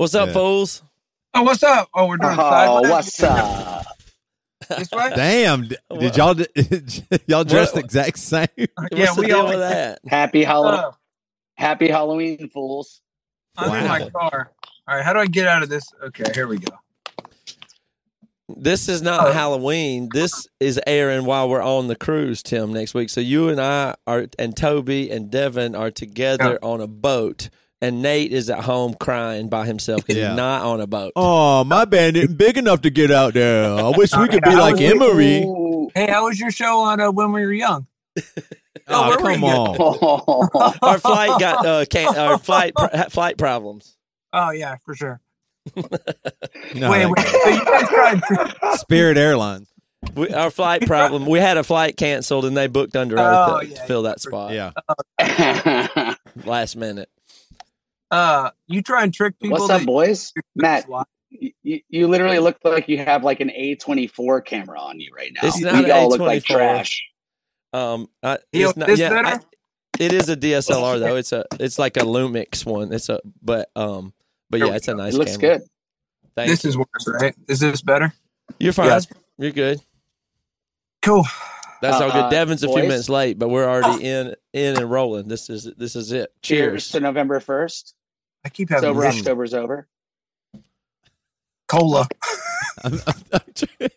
What's up, Yeah. fools? Oh, what's up? Oh, we're doing Oh, sideways? what's up? This way? Damn, did y'all y'all dress the exact same? yeah, What's we all. that? Happy Halloween, Uh, happy Halloween, fools. I'm in my car. All right, how do I get out of this? Okay, here we go. This is not Oh. Halloween. This is airing while we're on the cruise, Tim, next week. So you and I are, and Toby and Devin are together on a boat, and Nate is at home crying by himself because Yeah. he's not on a boat. Oh, my band isn't big enough to get out there. I wish we could be I like was- Emery. Ooh. Hey, how was your show on uh, when we were young? Oh, where were come on. Our flight got uh, can our flight pr- flight problems. Oh yeah, for sure. No, wait, wait. So you guys tried? Spirit Airlines. We, our flight problem. We had a flight canceled, and they booked under Oh, oath to, yeah, to fill yeah, that spot Yeah. last minute. Uh, you try and trick people. What's up, boys? Matt, you, you literally look like you have like an A24 camera on you right now. It's not we an all look like A24. trash. Um, I, You it's know, not, this yeah, better? I- it is a DSLR though. It's a it's like a Lumix one. It's a but um but yeah, it's a nice. It looks camera. good. Thank This you. is worse, right? Is this better? You're fine. Yes. You're good. Cool. That's all good. Uh, Devin's a few boys? minutes late, but we're already in in and rolling. This is this is it. Cheers Cheers. to November 1st. I keep having Sober this October's over. cola. I'm, I'm, I'm dr-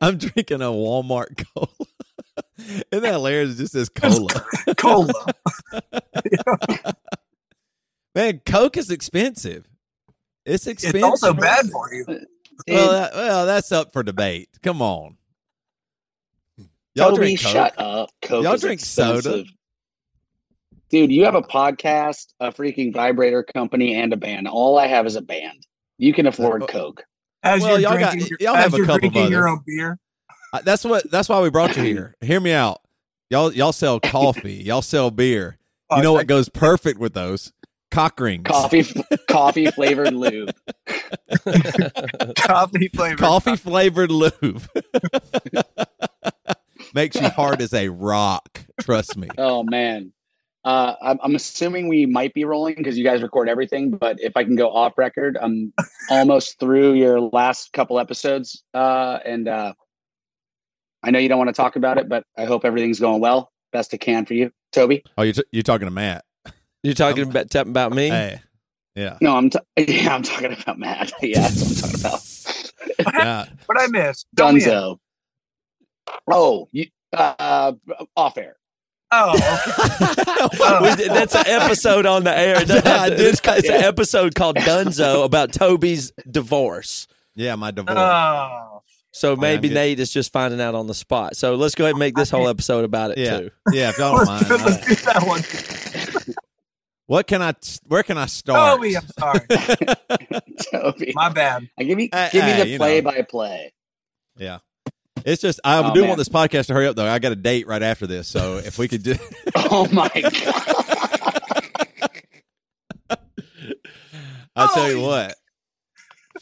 I'm drinking a Walmart cola. Isn't that hilarious? It just says cola. cola. Man, Coke is expensive. It's expensive. It's also bad for you. Well, that, well, that's up for debate. Come on. Y'all Toby, drink Coke? shut up. Coke Y'all is drink soda? Expensive. Dude, you have a podcast, a freaking vibrator company, and a band. All I have is a band. You can afford Coke. As Well, you're y'all got- drinking, y'all as have a you're couple of drinking your own beer. Uh, That's what. That's why we brought you here. Hear me out. Y'all, y'all sell coffee. y'all sell beer. You know what goes perfect with those? Cock rings. Coffee, coffee flavored lube. coffee flavor. Coffee flavored lube. Makes you hard as a rock. Trust me. Oh man. Uh, I'm, I'm assuming we might be rolling because you guys record everything. But if I can go off record, I'm almost through your last couple episodes, uh, and uh, I know you don't want to talk about it, but I hope everything's going well. Best it can for you, Toby. Oh, you're, t- you're talking to Matt. You're talking about talking about me. Hey. Yeah. No, I'm t- yeah, I'm talking about Matt. yeah, that's what I'm talking about. Yeah. What I missed? Fill me in. Dunzo. Oh, you, uh, off air. Oh, okay. Oh. That's an episode on the air. It doesn't to- It's, it's an episode called Dunzo about Toby's divorce. Yeah, my divorce. oh. So oh, maybe good. Nate is just finding out on the spot. So let's go ahead and make this whole episode about it yeah. too. Yeah, if y'all don't mind. Let's, let's do that one. What can I where can I start? Toby, I'm sorry. Toby. My bad. I give me Hey, give me hey, the you know. play by play. yeah. It's just I Oh, do man. want this podcast to hurry up though. I got a date right after this, so if we could do Oh my god. I'll tell Oh, you what.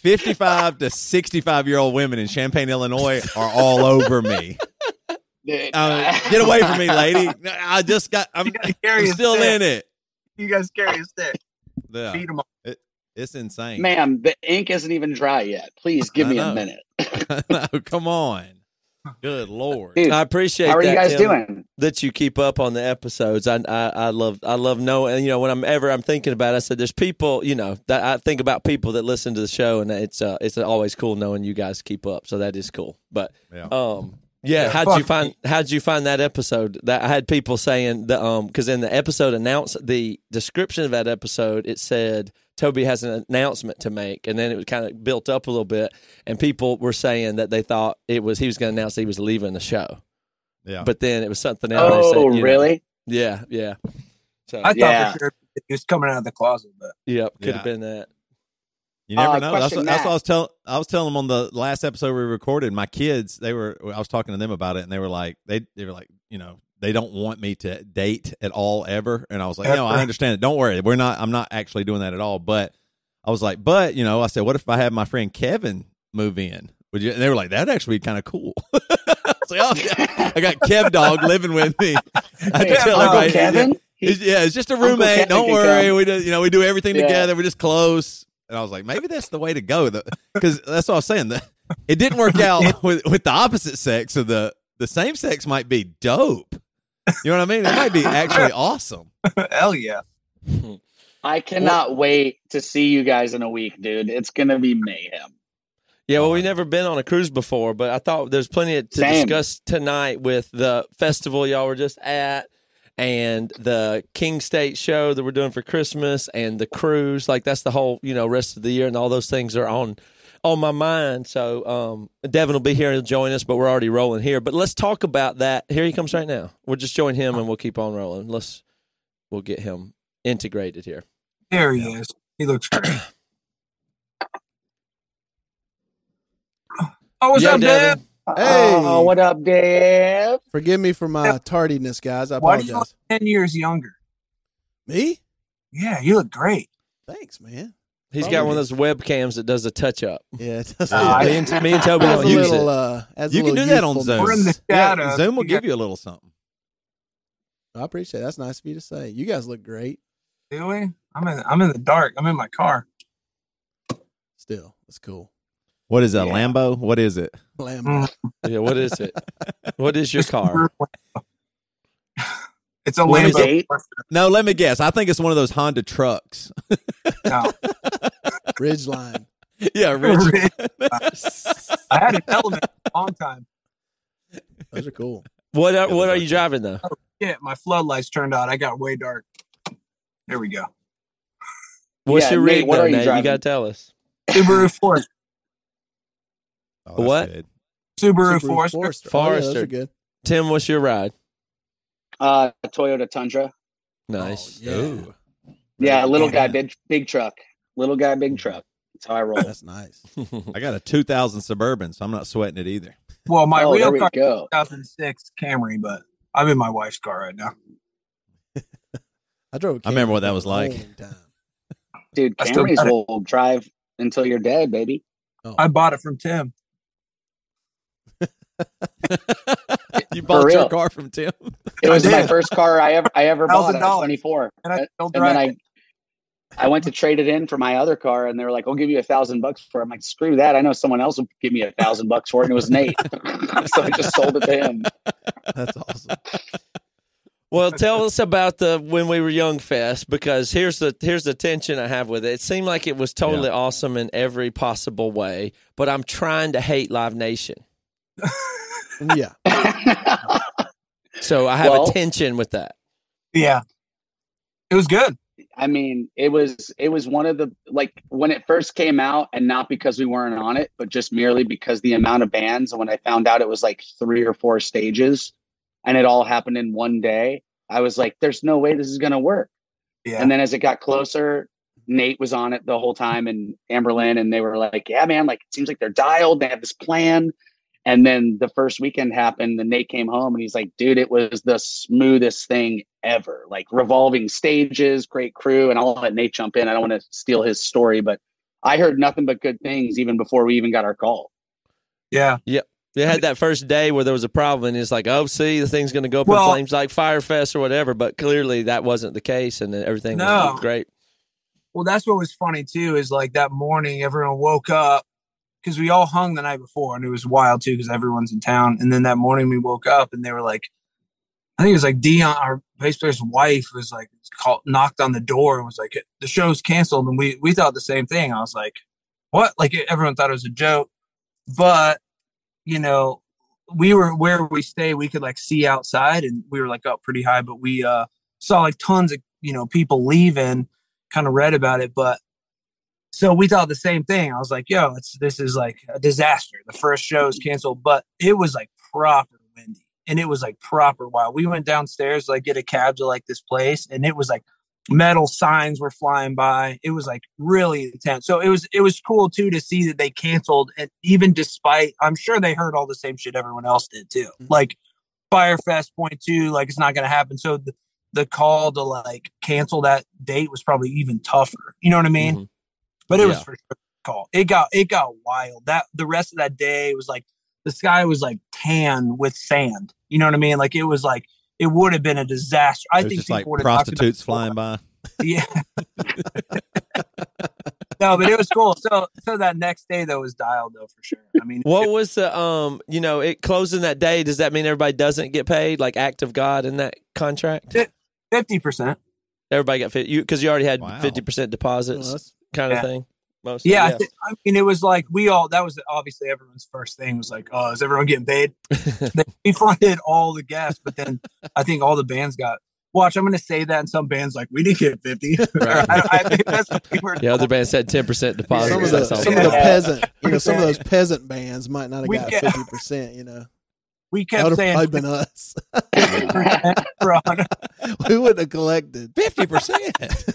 55 to 65 year old women in Champaign, Illinois are all over me. Uh, get away from me, lady. I just got, I'm, You gotta carry I'm still in it. You guys carry a stick. Yeah, Beat 'em up. it's insane. Ma'am, the ink isn't even dry yet. Please give I me know. a minute. no, come on. Good Lord. Dude, I appreciate how are you that, guys Tim, doing? that you keep up on the episodes. I, I I love I love knowing. You know, when I'm ever I'm thinking about, it, I said there's people. You know, that I think about people that listen to the show, and it's uh it's always cool knowing you guys keep up. So that is cool. But Yeah. um. Yeah, Yeah, how'd you find how'd you find that episode? That I had people saying the um because in the episode announced the description of that episode it said Toby has an announcement to make, and then it was kind of built up a little bit, and people were saying that they thought it was he was going to announce he was leaving the show, Yeah. but then it was something else. They Oh, said, you know, really? yeah, yeah. So I thought Yeah. for sure he was coming out of the closet, but yep, could Yeah. have been that. You never Uh, know. That's, what- that's what I was telling. I was telling them on the last episode we recorded. My kids, they were. I was talking to them about it, and they were like, they they were like, you know, they don't want me to date at all ever. And I was like, no, I understand it. Don't worry, we're not. I'm not actually doing that at all. But I was like, but you know, I said, what if I had my friend Kevin move in? Would you? And they were like, that'd actually be kind of cool. I like, oh, yeah. I got Kev Dog living with me. I had tell everybody, Kevin? It's- yeah, it's just a roommate. Don't worry. come. We do, you know, we do everything Yeah. together. We're just close. And I was like, maybe that's the way to go. Because that's what I was saying. The, it didn't work out with, with the opposite sex, so the the same sex might be dope. You know what I mean? It might be actually awesome. Hell yeah. I cannot wait to see you guys in a week, dude. It's gonna be mayhem. Yeah, well, we've never been on a cruise before, but I thought there's plenty to Same. discuss tonight with the festival y'all were just at and the King State show that we're doing for Christmas and the cruise. Like that's the whole, you know, rest of the year and all those things are on on my mind. So um Devin will be here and join us, but we're already rolling here. But let's talk about that. Here he comes right now. We'll just join him and we'll keep on rolling. Let's we'll get him integrated here. There he is. He looks great. Oh, what's Yo, up, Dad? Devin. Hey. Oh, what up, Dave? Forgive me for my tardiness, guys. I Why do you look apologize. 10 years younger? Me? Yeah, you look great. Thanks, man. He's got one of those webcams that does a touch up. Yeah, it does. Uh, me, and, me and Toby adds don't use little, it. uh, adds a You can little do that on youthfulness. Zoom. We're in the Yeah. Zoom will You give got- you a little something. I appreciate it. That's nice of you to say. You guys look great. Do we? I'm in. I'm in the dark. I'm in my car. Still, it's cool. What is that, Yeah. Lambo? What is it? Lambo. Mm. Yeah, what is it? What is your car? It's a What is Lambo. No, let me guess. I think it's one of those Honda trucks. No. Ridgeline. yeah, Rich. I had an element for a long time. Those are cool. What are, what are you driving though? Oh, yeah, my floodlights turned out. I got way dark. There we go. What's Yeah, your Nate, rig what though, are you Nate? You got to tell us. Subaru Forester. Oh, What? good. Subaru, Subaru Forester. Forester. Oh, yeah, those are good. Tim, what's your ride? Uh, Toyota Tundra. Nice. Oh, yeah. Ooh. Yeah, little Yeah. guy, big big truck. Little guy, big truck. That's how I roll. That's nice. I got a 2000 Suburban, so I'm not sweating it either. Well, my oh, real we car go. 2006 Camry, but I'm in my wife's car right now. I drove. a I remember what that was like. Dude, I Camrys will drive until you're dead, baby. Oh, I bought it from Tim. you bought real. your car from Tim? It was my first car I ever I ever bought $1,000. at 24. And I And then I. I went to trade it in for my other car, and they were like, "We'll give you a thousand bucks for it." I'm like, "Screw that! I know someone else will give me a thousand bucks for it." And it was Nate, so I just sold it to him. that's awesome. Well, tell us about the when we were young fest because here's the here's the tension I have with it. It seemed like it was totally awesome in every possible way, but I'm trying to hate Live Nation, Yeah. so I have Well- a tension with that. Yeah. It was good. I mean, it was it was one of the like when it first came out, and not because we weren't on it, but just merely because the amount of bands. And when I found out it was like three or four stages, and it all happened in one day, I was like, "There's no way this is going to work." Yeah. And then as it got closer, Nate was on it the whole time and Anberlin, and they were like, Yeah, man, like it seems like they're dialed. They have this plan. And then the first weekend happened, and Nate came home and he's like, Dude, it was the smoothest thing ever. Like revolving stages, great crew. And I'll let Nate jump in. I don't want to steal his story, but I heard nothing but good things even before we even got our call. yeah. Yeah. They had that first day where there was a problem, and it's like, oh, see, the thing's going to go up Well- in flames like Fyre Fest or whatever. But clearly, that wasn't the case, and everything No. was great. Well, that's what was funny too. Is like that morning, everyone woke up because we all hung the night before, and it was wild too because everyone's in town. And then that morning, we woke up, and they were like, I think it was like Dion, our bass player's wife, was like called, knocked on the door and was like, "The show's canceled." And we we thought the same thing. I was like, "What?" Like everyone thought it was a joke, but you know, we were where we stay. We could like see outside, and we were like up pretty high, but we uh saw like tons of you know people leaving kind of read about it, but so we thought the same thing. I was like, yo, it's this is like a disaster. The first show is canceled, but it was like proper windy and it was like proper wild. We went downstairs to like get a cab to like this place and it was like metal signs were flying by. It was like really intense. So it was it was cool too to see that they canceled and even despite I'm sure they heard all the same shit everyone else did too. Mhm. Like Fyre Fest point two, like it's not gonna happen. So the, the call to like cancel that date was probably even tougher. You know what I mean? Mhm. But it was Yeah. for sure call. It got it got wild. That the rest of that day was like the sky was like tan with sand. You know what I mean? Like it was like it would have been a disaster. I There's think just like people would have prostitutes flying by. Yeah, no, but it was cool. So so that next day though was dialed though for sure. I mean, What was the um? You know, it closing that day. Does that mean everybody doesn't get paid? Like act of God in that contract? fifty percent. Everybody got fit. You because you already had Wow. fifty percent Well, deposits, that's- kind of Yeah. thing. Most Yeah, I, thi- I mean, it was like we all. That was obviously everyone's first thing was like, "Oh, is everyone getting paid?" They- we funded all the guests, but then I think all the bands got. Watch, I'm going to say that, and some bands like we didn't get fifty. Right. I, I think that's what we were. the other band said ten percent deposit. some of the That's all. some of the peasant, you know, some of those peasant bands might not have We got fifty percent. You know, we that kept would saying been us. We wouldn't have collected. Fifty percent. that,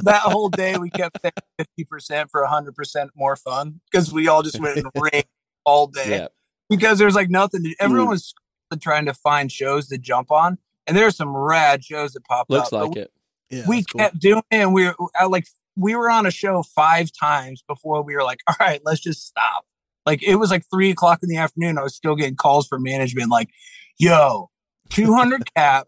that whole day we kept saying fifty percent for hundred percent more fun because we all just went and ring all day Yeah, because there's like nothing. To, hmm. everyone was trying to find shows to jump on, and there's some rad shows that popped looks up. Looks like it. Yeah, we that's cool. kept doing it and we were I, like we were on a show five times before we were like all right let's just stop like it was like three o'clock in the afternoon i was still getting calls from management like yo 200 cap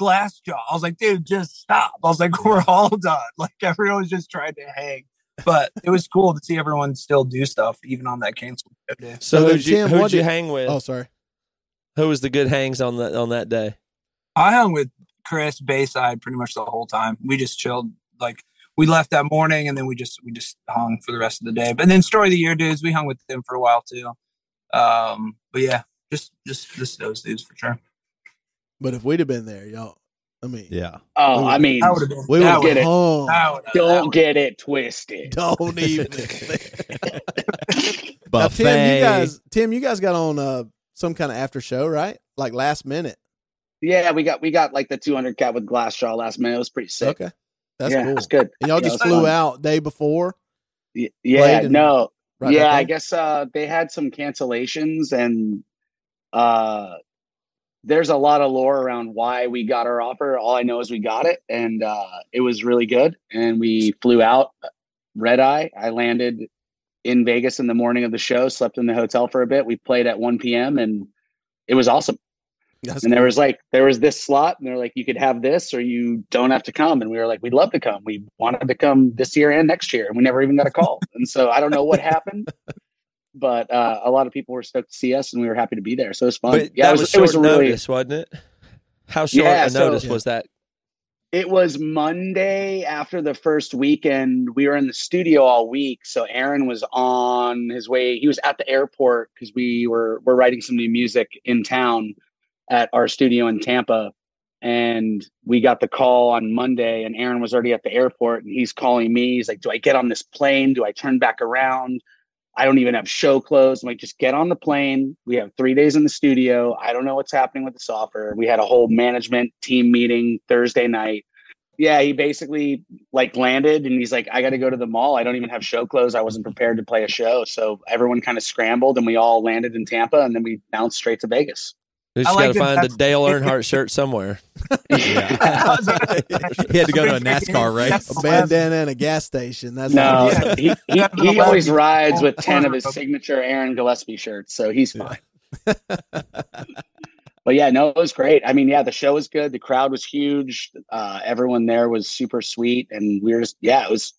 Glassjaw i was like dude just stop i was like we're all done like everyone was just trying to hang but it was cool to see everyone still do stuff even on that canceled day. So, So who'd you who'd what you did- hang with? Oh, sorry. Who was the good hangs on that on that day? i hung with chris bayside pretty much the whole time we just chilled like we left that morning and then we just we just hung for the rest of the day. But then story of the year dudes, we hung with them for a while too. Um, but yeah, just just just those dudes for sure. But if we'd have been there, y'all, I mean, Yeah. Oh, I mean, That would have been we that would get have it. hung. that would've- that don't get it twisted. Don't even. now, Tim, you guys, Tim, you guys got on uh, some kind of after show, right? Like last minute. Yeah, we got we got like the 200 cat with Glassjaw last minute. It was pretty sick. Okay, that's yeah, cool. it's good. And y'all Yeah, just flew fun. out day before. Y- Yeah, no, Right yeah, I guess uh, they had some cancellations, and uh, there's a lot of lore around why we got our offer. All I know is we got it, and uh, it was really good. And we flew out red eye. I landed in Vegas in the morning of the show, slept in the hotel for a bit. We played at 1 p.m. and it was awesome. That's and there was like there was this slot, and they're like, you could have this, or you don't have to come. And we were like, we'd love to come. We wanted to come this year and next year, and we never even got a call. and so I don't know what happened, but uh, a lot of people were stoked to see us, and we were happy to be there. So it was fun. But yeah, that it was, was, it short was really. wasn't it? How short Yeah, a so- notice Yeah. was that? It was Monday after the first weekend. We were in the studio all week, so Aaron was on his way. He was at the airport because we were we're writing some new music in town at our studio in Tampa, and we got the call on Monday. And Aaron was already at the airport, and he's calling me. He's like, "Do I get on this plane? Do I turn back around? I don't even have show clothes." I'm like, "Just get on the plane. We have three days in the studio. I don't know what's happening with this offer." We had a whole management team meeting Thursday night yeah, he basically like landed and he's like, I got to go to the mall. I don't even have show clothes. I wasn't prepared to play a show. So everyone kind of scrambled and we all landed in Tampa and then we bounced straight to Vegas. We just I like got to that find the Dale Earnhardt shirt somewhere. He had to go to a NASCAR race. a bandana and a gas station. That's No, Yeah. he, he, he always rides with 10 of his signature Aaron Gillespie shirts. So he's fine. but yeah, no, it was great. I mean, yeah, the show was good. The crowd was huge. Uh, everyone there was super sweet. And we were just, yeah, it was.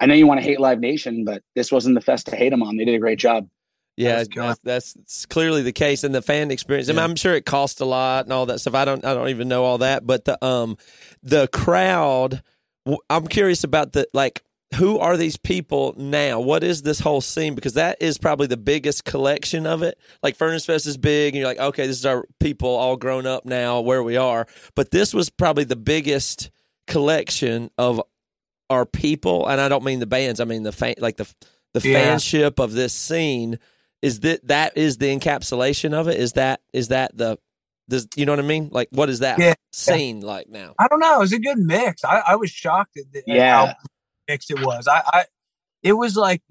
I know you want to hate Live Nation, but this wasn't the fest to hate them on. They did a great job. Yeah, that's, that's clearly the case, and the fan experience. I mean, Yeah. I'm sure it cost a lot and all that stuff. I don't, I don't even know all that, but the um, the crowd. I'm curious about the like. Who are these people now? What is this whole scene? Because that is probably the biggest collection of it. Like Furnace Fest is big, and you're like, okay, this is our people all grown up now where we are. But this was probably the biggest collection of our people, and I don't mean the bands. I mean the fan, like the the Yeah. fanship of this scene is that that is the encapsulation of it is that is that the does you know what i mean like what is that Yeah. scene like now I don't know. It was a good mix. I, I was shocked at, the, at Yeah. how mixed it was. I, I it was like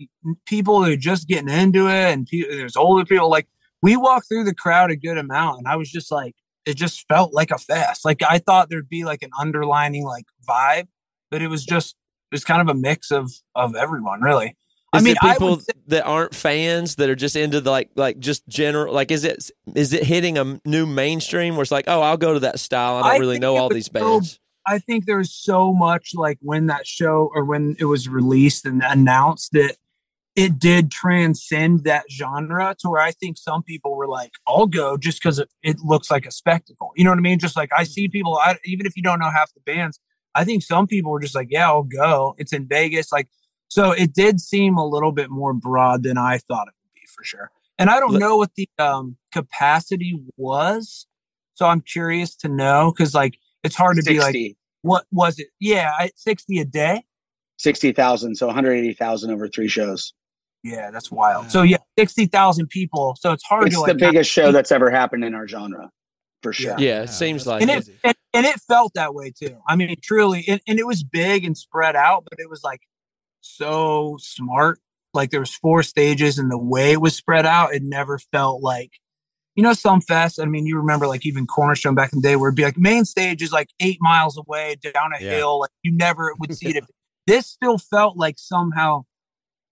people who are just getting into it, and pe- there's older people. Like we walked through the crowd a good amount, and I was just like, it just felt like a fest. Like I thought there'd be like an underlining like vibe, but it was just it was kind of a mix of of everyone, really. I mean, it people say- that aren't fans that are just into the like like just general like is it is it hitting a new mainstream where it's like oh i'll go to that style i don't I really know all was these so- bands I think there's so much like when that show or when it was released and announced that it did transcend that genre to where I think some people were like, I'll go just because it, it looks like a spectacle. You know what I mean? Just like I see people, I, even if you don't know half the bands, I think some people were just like, yeah, I'll go. It's in Vegas. Like, so it did seem a little bit more broad than I thought it would be for sure. And I don't know what the um, capacity was. So I'm curious to know because like it's hard to be like, what was it? Yeah, I- 60 a day. 60,000, so 180,000 over three shows. Yeah, that's wild. So yeah, 60,000 people. So it's hard It's to the like, biggest show that's ever happened in our genre, for sure. Yeah, it seems like and it. it, and, and it felt that way too. I mean, truly, and, and it was big and spread out, but it was like so smart. Like there was four stages, and the way it was spread out, it never felt like, you know, some fest. I mean, you remember like even Cornerstone back in the day, where it'd be like main stage is like eight miles away down a Yeah. hill. Like you never would see it. This still felt like somehow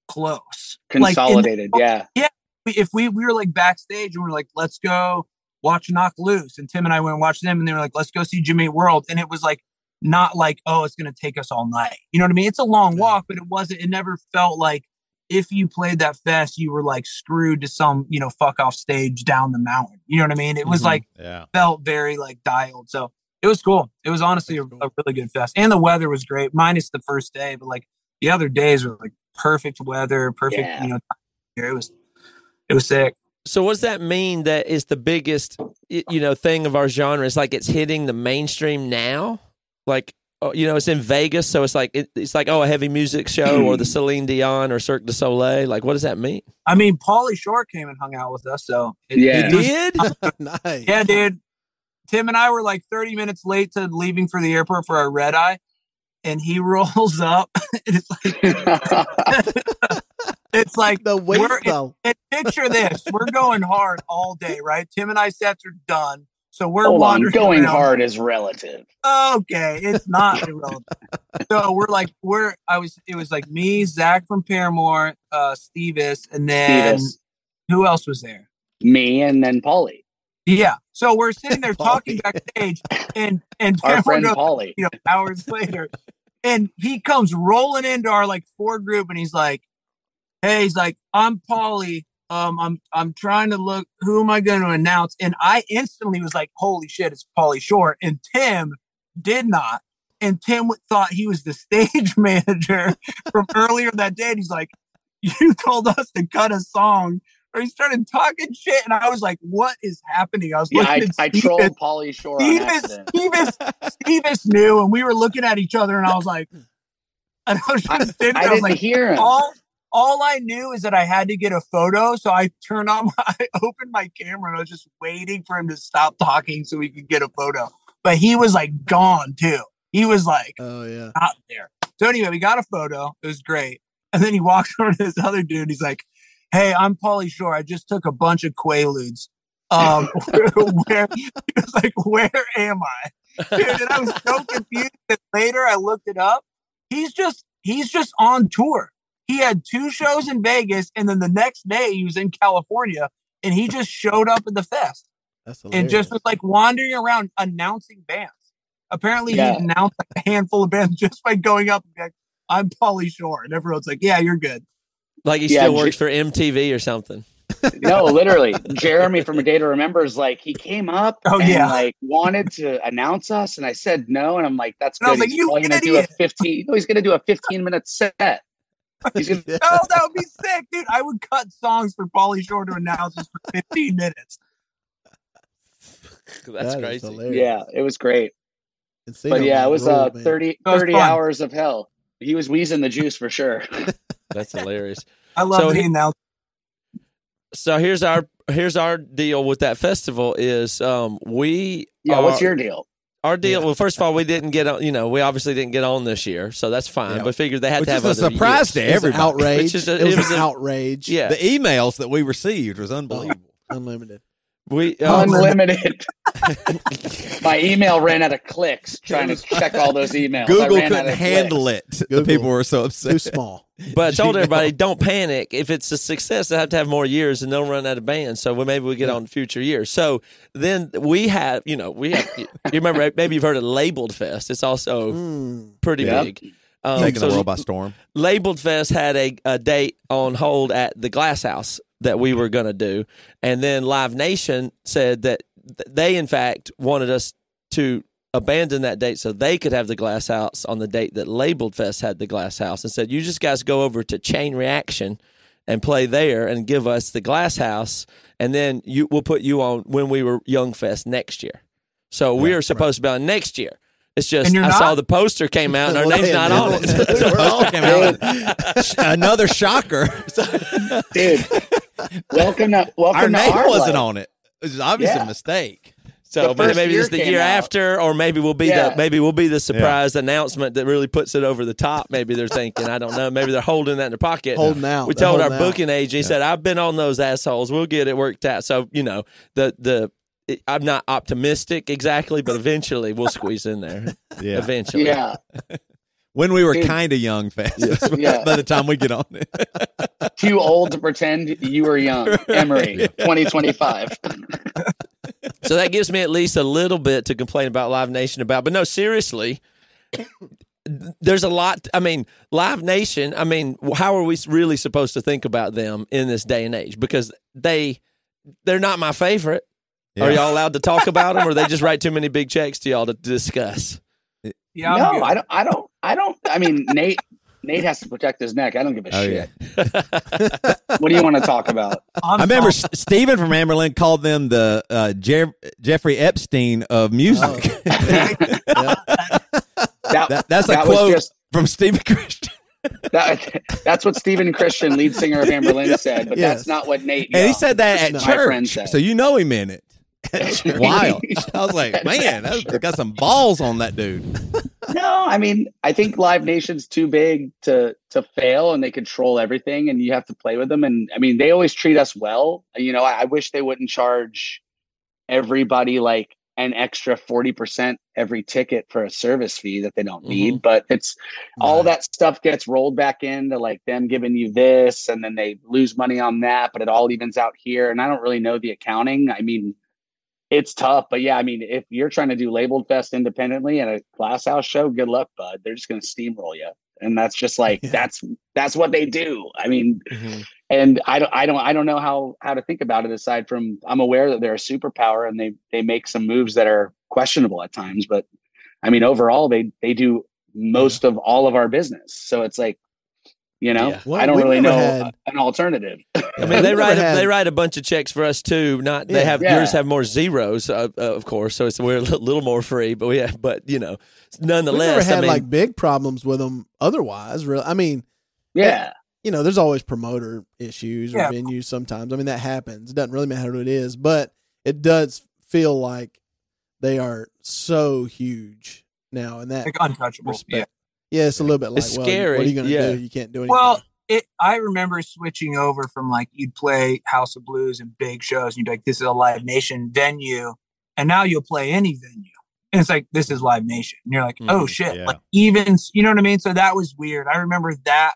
close, Like, in- Consolidated, yeah. Yeah. If we we were like backstage and we are like, let's go watch Knocked Loose, and Tim and I went and watched them, and they were like, let's go see Jimmy World, and it was like not like oh, it's gonna take us all night. You know what I mean? It's a long Yeah. walk, but it wasn't. It never felt like if you played that fest, you were like screwed to some you know fuck off stage down the mountain. You know what I mean? It was Mhm. like Yeah. felt very like dialed. So it was cool. It was honestly a, cool. a really good fest, and the weather was great, minus the first day, but like the other days were like perfect weather, perfect. Yeah. You know, it was it was sick. So what does that mean? That is the biggest, you know, thing of our genre. It's like it's hitting the mainstream now. Like, oh, you know, it's in Vegas, so it's like it, it's like oh, a heavy music show or the hmm. Celine Dion or Cirque du Soleil. Like, what does that mean? I mean, Pauly Shore came and hung out with us, so it- Yeah. it was- did? nice. yeah, dude. Tim and I were like 30 minutes late to leaving for the airport for our red eye, and he rolls up. and it's like it's like The weight we're- though. and picture this: we're going hard all day, right? Tim and I sets are done, so we're Hold on, going around. hard is relative. Okay, it's not irrelevant. so we're like, we're. I was. It was like me, Zach from Paramore, uh, Stevis, and then Stevis, who else was there? me, and then Pauly, Yeah. So we're sitting there talking backstage, and and our Paramore friend goes, Pauly. you know, hours later, and he comes rolling into our like four group, and he's like, "Hey, he's like, I'm Pauly. Um, I'm I'm trying to look. Who am I going to announce?" And I instantly was like, "Holy shit, it's Pauly Shore!" And Tim did not. And Tim thought he was the stage manager from earlier that day. And he's like, "You told us to cut a song." Or he started talking shit, and I was like, "What is happening?" I was Yeah, looking I, at I trolled Pauly Shore Stevis. Stevis, Stevis knew, and we were looking at each other, and I was like, and I was I, I I didn't like, hear him. all, all I knew is that I had to get a photo, so I turned on, my, I opened my camera, and I was just waiting for him to stop talking so we could get a photo. But he was like gone too. He was like Oh yeah. out there. So anyway, we got a photo. It was great. And then he walks over to this other dude. He's like, "Hey, I'm Pauly Shore. I just took a bunch of Quaaludes. Um, where, he was like, where am I?" Dude, and I was so confused. And later, I looked it up. He's just he's just on tour. He had two shows in Vegas, and then the next day he was in California, and he just showed up at the fest That's and just was like wandering around announcing bands. Apparently, Yeah. he announced like a handful of bands just by going up and being like, "I'm Pauly Shore," and everyone's like, "Yeah, you're good." Like he Yeah, still J- works for MTV or something. no, literally. Jeremy from A Day to Remember is like, he came up Oh, and yeah. like wanted to announce us. And I said no. And I'm like, that's And I good. was like, he's "You probably gonna do a 15. No, he's going to do a 15 minute set. He's gonna, Yeah. Oh, that would be sick, dude! I would cut songs for Pauly Shore to announce this for 15 minutes. That's That is crazy. hilarious. yeah, it was great. Encino But yeah, it was ruled, uh, man. 30, was hours of hell. He was wheezing the juice for sure. That's hilarious. I love So that he- he. So here's our here's our deal with that festival is um we yeah, what's your deal? Our deal Yeah. well first of all we didn't get on you know we obviously didn't get on this year so that's fine Yeah. but figured they had Which to have a surprise years. to It was an everybody. outrage. Which is a- it was, it was an outrage. yeah The emails that we received was unbelievable. Oh, unlimited. We um, Unlimited. My email ran out of clicks trying to check all those emails. Google couldn't handle clicks. it. The people were so Too small. but I told Gmail. everybody don't panic. If it's a success, they have to have more years and they'll run out of bands. So maybe we get on future years. So then we have, you know, we have. You remember? Maybe you've heard of Labeled Fest. It's also Mm. pretty Yep. big. Um, Taking so the world by storm. Labeled Fest had a, a date on hold at the Glass House that we were going to do, and then Live Nation said that th- they, in fact, wanted us to abandon that date so they could have the Glass House on the date that Labeled Fest had the Glass House, and said, "You just guys go over to Chain Reaction and play there, and give us the Glass House, and then you we'll put you on when we were Young Fest next year." So we are supposed to be on next year. It's just I not? saw the poster came out and our name's not on it. We're all came out. Another shocker. Dude, welcome to welcome Our to name our wasn't life. on it. It was obviously Yeah. a mistake. So The but maybe it's the year out. after, or maybe we'll be Yeah. the maybe we'll be the surprise announcement that really puts it over the top. Maybe they're thinking, I don't know. Maybe they're holding that in their pocket. Holding out. We They're told our out. booking agent. He said, "I've been on those assholes. We'll get it worked out." So you know the the. it- I'm not optimistic exactly, but eventually we'll squeeze in there. Yeah. Eventually, Yeah. When we were kind of young fans. Yeah. By the time we get on it. Too old to pretend you were young. Emery, 2025. So that gives me at least a little bit to complain about Live Nation about. But no, seriously, there's a lot. I mean, Live Nation. I mean, how are we really supposed to think about them in this day and age? Because they they're not my favorite. Are y'all allowed to talk about them, or they just write too many big checks to y'all to discuss? Yeah, I'm no, good. I don't. I don't. I don't. I mean, Nate. Nate has to protect his neck. I don't give a Oh, shit. yeah. What do you want to talk about? I'm I remember fine. S- Steven from Anberlin called them the uh, Jeff- Jeffrey Epstein of music. That, That- that's a that was quote just from Stephen Christian. that, that's what Stephen Christian, lead singer of Anberlin, said, but Yes. that's not what Nate. And he said that at No. my friend church. So you know he meant it. Wild. I was like, man, that's got some balls on that dude. No, I mean, I think Live Nation's too big to to fail, and they control everything, and you have to play with them. And I mean, they always treat us well. You know, I, I wish they wouldn't charge everybody like an extra forty percent every ticket for a service fee that they don't need. Mm-hmm. But it's all that stuff gets rolled back into like them giving you this, and then they lose money on that, but it all evens out here. And I don't really know the accounting. I mean. It's tough, but yeah, I mean, if you're trying to do Labeled Fest independently at a glass house show, good luck, bud. They're just going to steamroll you, and that's just like Yeah. that's that's what they do. I mean, mm-hmm. and I don't, I don't, I don't know how how to think about it aside from I'm aware that they're a superpower and they they make some moves that are questionable at times, but I mean, overall, they they do most of all of our business. So it's like, you know, Yeah. Well, I don't really know never had- an alternative. I mean, they write never a, had- they write a bunch of checks for us too. Not they Yeah. have Yeah. yours have more zeros, uh, uh, of course. So it's we're a little more free, but we have, but you know, We've never nonetheless, had I mean, like big problems with them otherwise. Really, I mean, yeah, you know, there's always promoter issues or Yeah. venues sometimes. I mean, that happens. It doesn't really matter who it is, but it does feel like they are so huge now, and that like untouchable. Yeah. respect. Yeah, it's a little bit like, It's well, scary, what are you going to yeah. do? You can't do anything. Well, it. I remember switching over from like you'd play House of Blues and big shows, and you'd be like, "This is a Live Nation venue," and now you'll play any venue, and it's like, "This is Live Nation," and you're like, "Oh Mhm, shit!" yeah. Like even you know what I mean? So that was weird. I remember that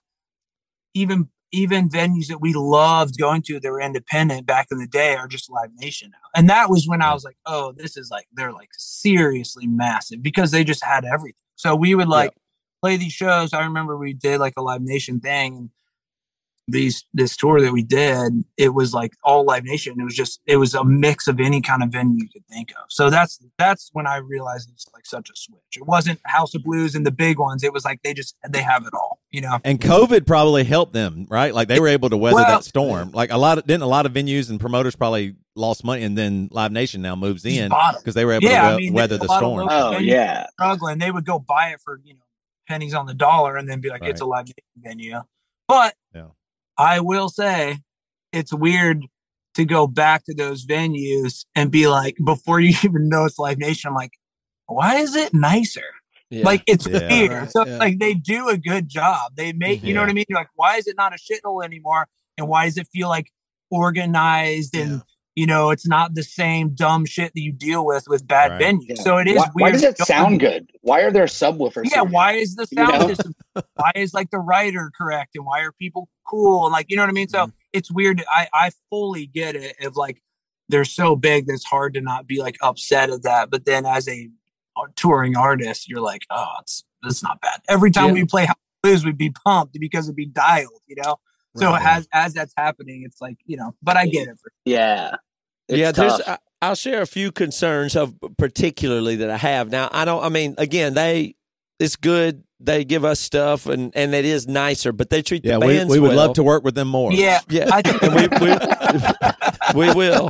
even even venues that we loved going to that were independent back in the day are just Live Nation now, and that was when I was like, "Oh, this is like they're like seriously massive because they just had everything." So we would like play these shows. I remember we did like a Live Nation thing. And these this tour that we did, it was like all Live Nation. It was just it was a mix of any kind of venue you could think of. So that's that's when I realized it's like such a switch. It wasn't House of Blues and the big ones. It was like they just they have it all. You know. And COVID probably helped them, right? Like they were able to weather Well- that storm. Like a lot of didn't a lot of venues and promoters probably lost money, and then Live Nation now moves in because they were able Yeah, to I mean, weather the storm. oh yeah, struggling, they would go buy it for you know pennies on the dollar and then be like, it's a live Nation venue. But Yeah. I will say, it's weird to go back to those venues and be like, before you even know it's Live Nation, I'm like, why is it nicer? yeah. Like it's Yeah. weird. Right, so yeah. like they do a good job. They make you know what I mean. You're like, why is it not a shithole anymore? And why does it feel like organized and You know, it's not the same dumb shit that you deal with with bad Right. venues. Yeah. So it is Why, weird. why does it sound good? Why are there subwoofers? Yeah, here? why is the You sound know? system? Why is like the writer correct, and why are people cool? And like, you know what I mean? So Mm-hmm. it's weird. I I fully get it. If like they're so big, that it's hard to not be like upset at that. But then as a touring artist, you're like, oh, it's it's not bad. Every time Yeah. we play House Blues, we'd be pumped because it'd be dialed, you know. So Right. as as that's happening, it's like you know. But I get it. Yeah. It's yeah, there's. I, I'll share a few concerns of particularly that I have now. I don't. I mean, again, they. It's good. They give us stuff, and and it is nicer, but they treat Yeah, the we, bands we would well. love to work with them more. yeah, Yeah, I think we, we, we will.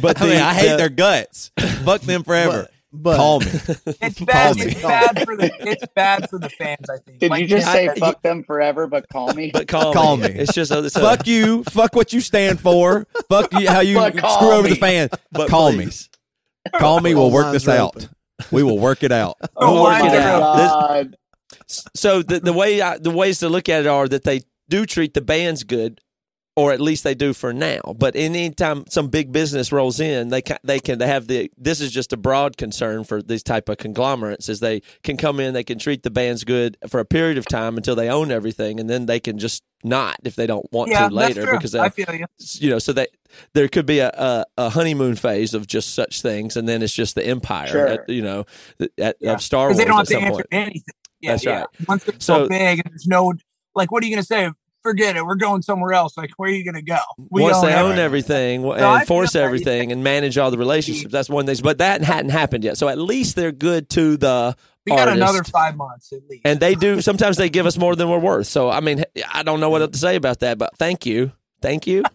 But I mean, I hate the- their guts. Fuck them forever. But Call me. it's Call bad. me. It's bad for the it's bad for the fans. I think. Did Like, you just say I- fuck them forever, but call me? But call, Call me. me. It's just a, it's a- Fuck you. Fuck what you stand for. Fuck you, how you But call screw over the fans. But call please. me. Call me. We'll work this out. We will work it out. Oh, We'll work my it out. God. So the the way I, the ways to look at it are that they do treat the bands good, or at least they do for now. But anytime some big business rolls in, they can they can they have the this is just a broad concern for these type of conglomerates is they can come in, they can treat the bands good for a period of time until they own everything, and then they can just not if they don't want yeah, to later because I they, feel you. you know so that there could be a, a, a honeymoon phase of just such things, and then it's just the empire, Sure. at, you know, at, Yeah. of Star Wars they don't have at to answer point. anything. Yeah, That's yeah. right. Once they're so, So- big, and there's no like, what are you gonna say? Forget it. We're going somewhere else. Like, where are you gonna go? We Once own they own everything. everything I and feel enforce that, yeah. everything and manage all the relationships, that's one thing. But that hadn't happened yet. So at least they're good to the We got artist. another five months at least. and they do sometimes they give us more than we're worth. So I mean, I don't know what to say about that, but thank you, thank you.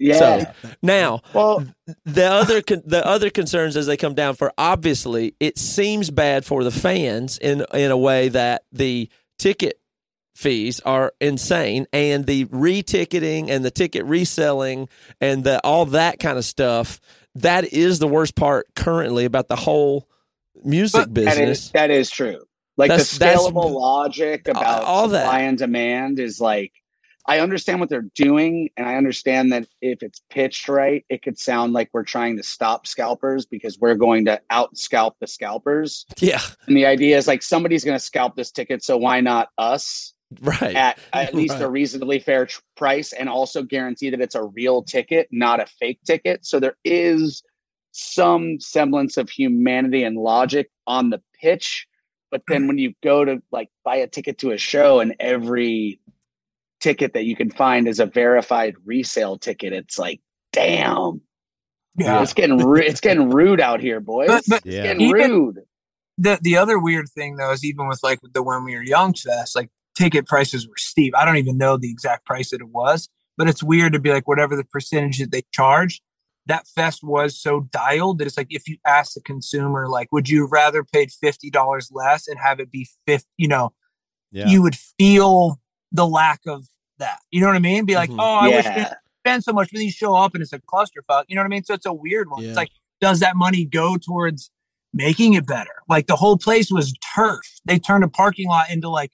Yeah. Now well, the other con- the other concerns as they come down for obviously it seems bad for the fans in in a way that the ticket fees are insane and the reticketing and the ticket reselling and the all that kind of stuff that is the worst part currently about the whole music But- business is, that is true. Like That's- the scalable logic about all that. supply and demand is like, I understand what they're doing, and I understand that if it's pitched right, it could sound like we're trying to stop scalpers because we're going to out scalp the scalpers. yeah And the idea is like somebody's going to scalp this ticket, so why not us right at at least a reasonably fair tr- price, and also guarantee that it's a real ticket, not a fake ticket. So there is some semblance of humanity and logic on the pitch, but then when you go to like buy a ticket to a show and every ticket that you can find is a verified resale ticket, it's like, damn, yeah. it's getting ru- it's getting rude out here, boys. But- but it's Yeah. getting even- rude. the the other weird thing though is even with like the when we were young fest, like ticket prices were steep. I don't even know the exact price that it was, but it's weird to be like whatever the percentage that they charge. That fest was so dialed that it's like if you ask the consumer, like, would you rather paid fifty dollars less and have it be fifty? You know, Yeah. you would feel the lack of that. You know what I mean? Be like, Mhm. oh, I wish we yeah. spend so much, but then you show up and it's a clusterfuck. You know what I mean? So it's a weird one. Yeah. It's like, does that money go towards making it better? Like the whole place was turf. They turned a parking lot into like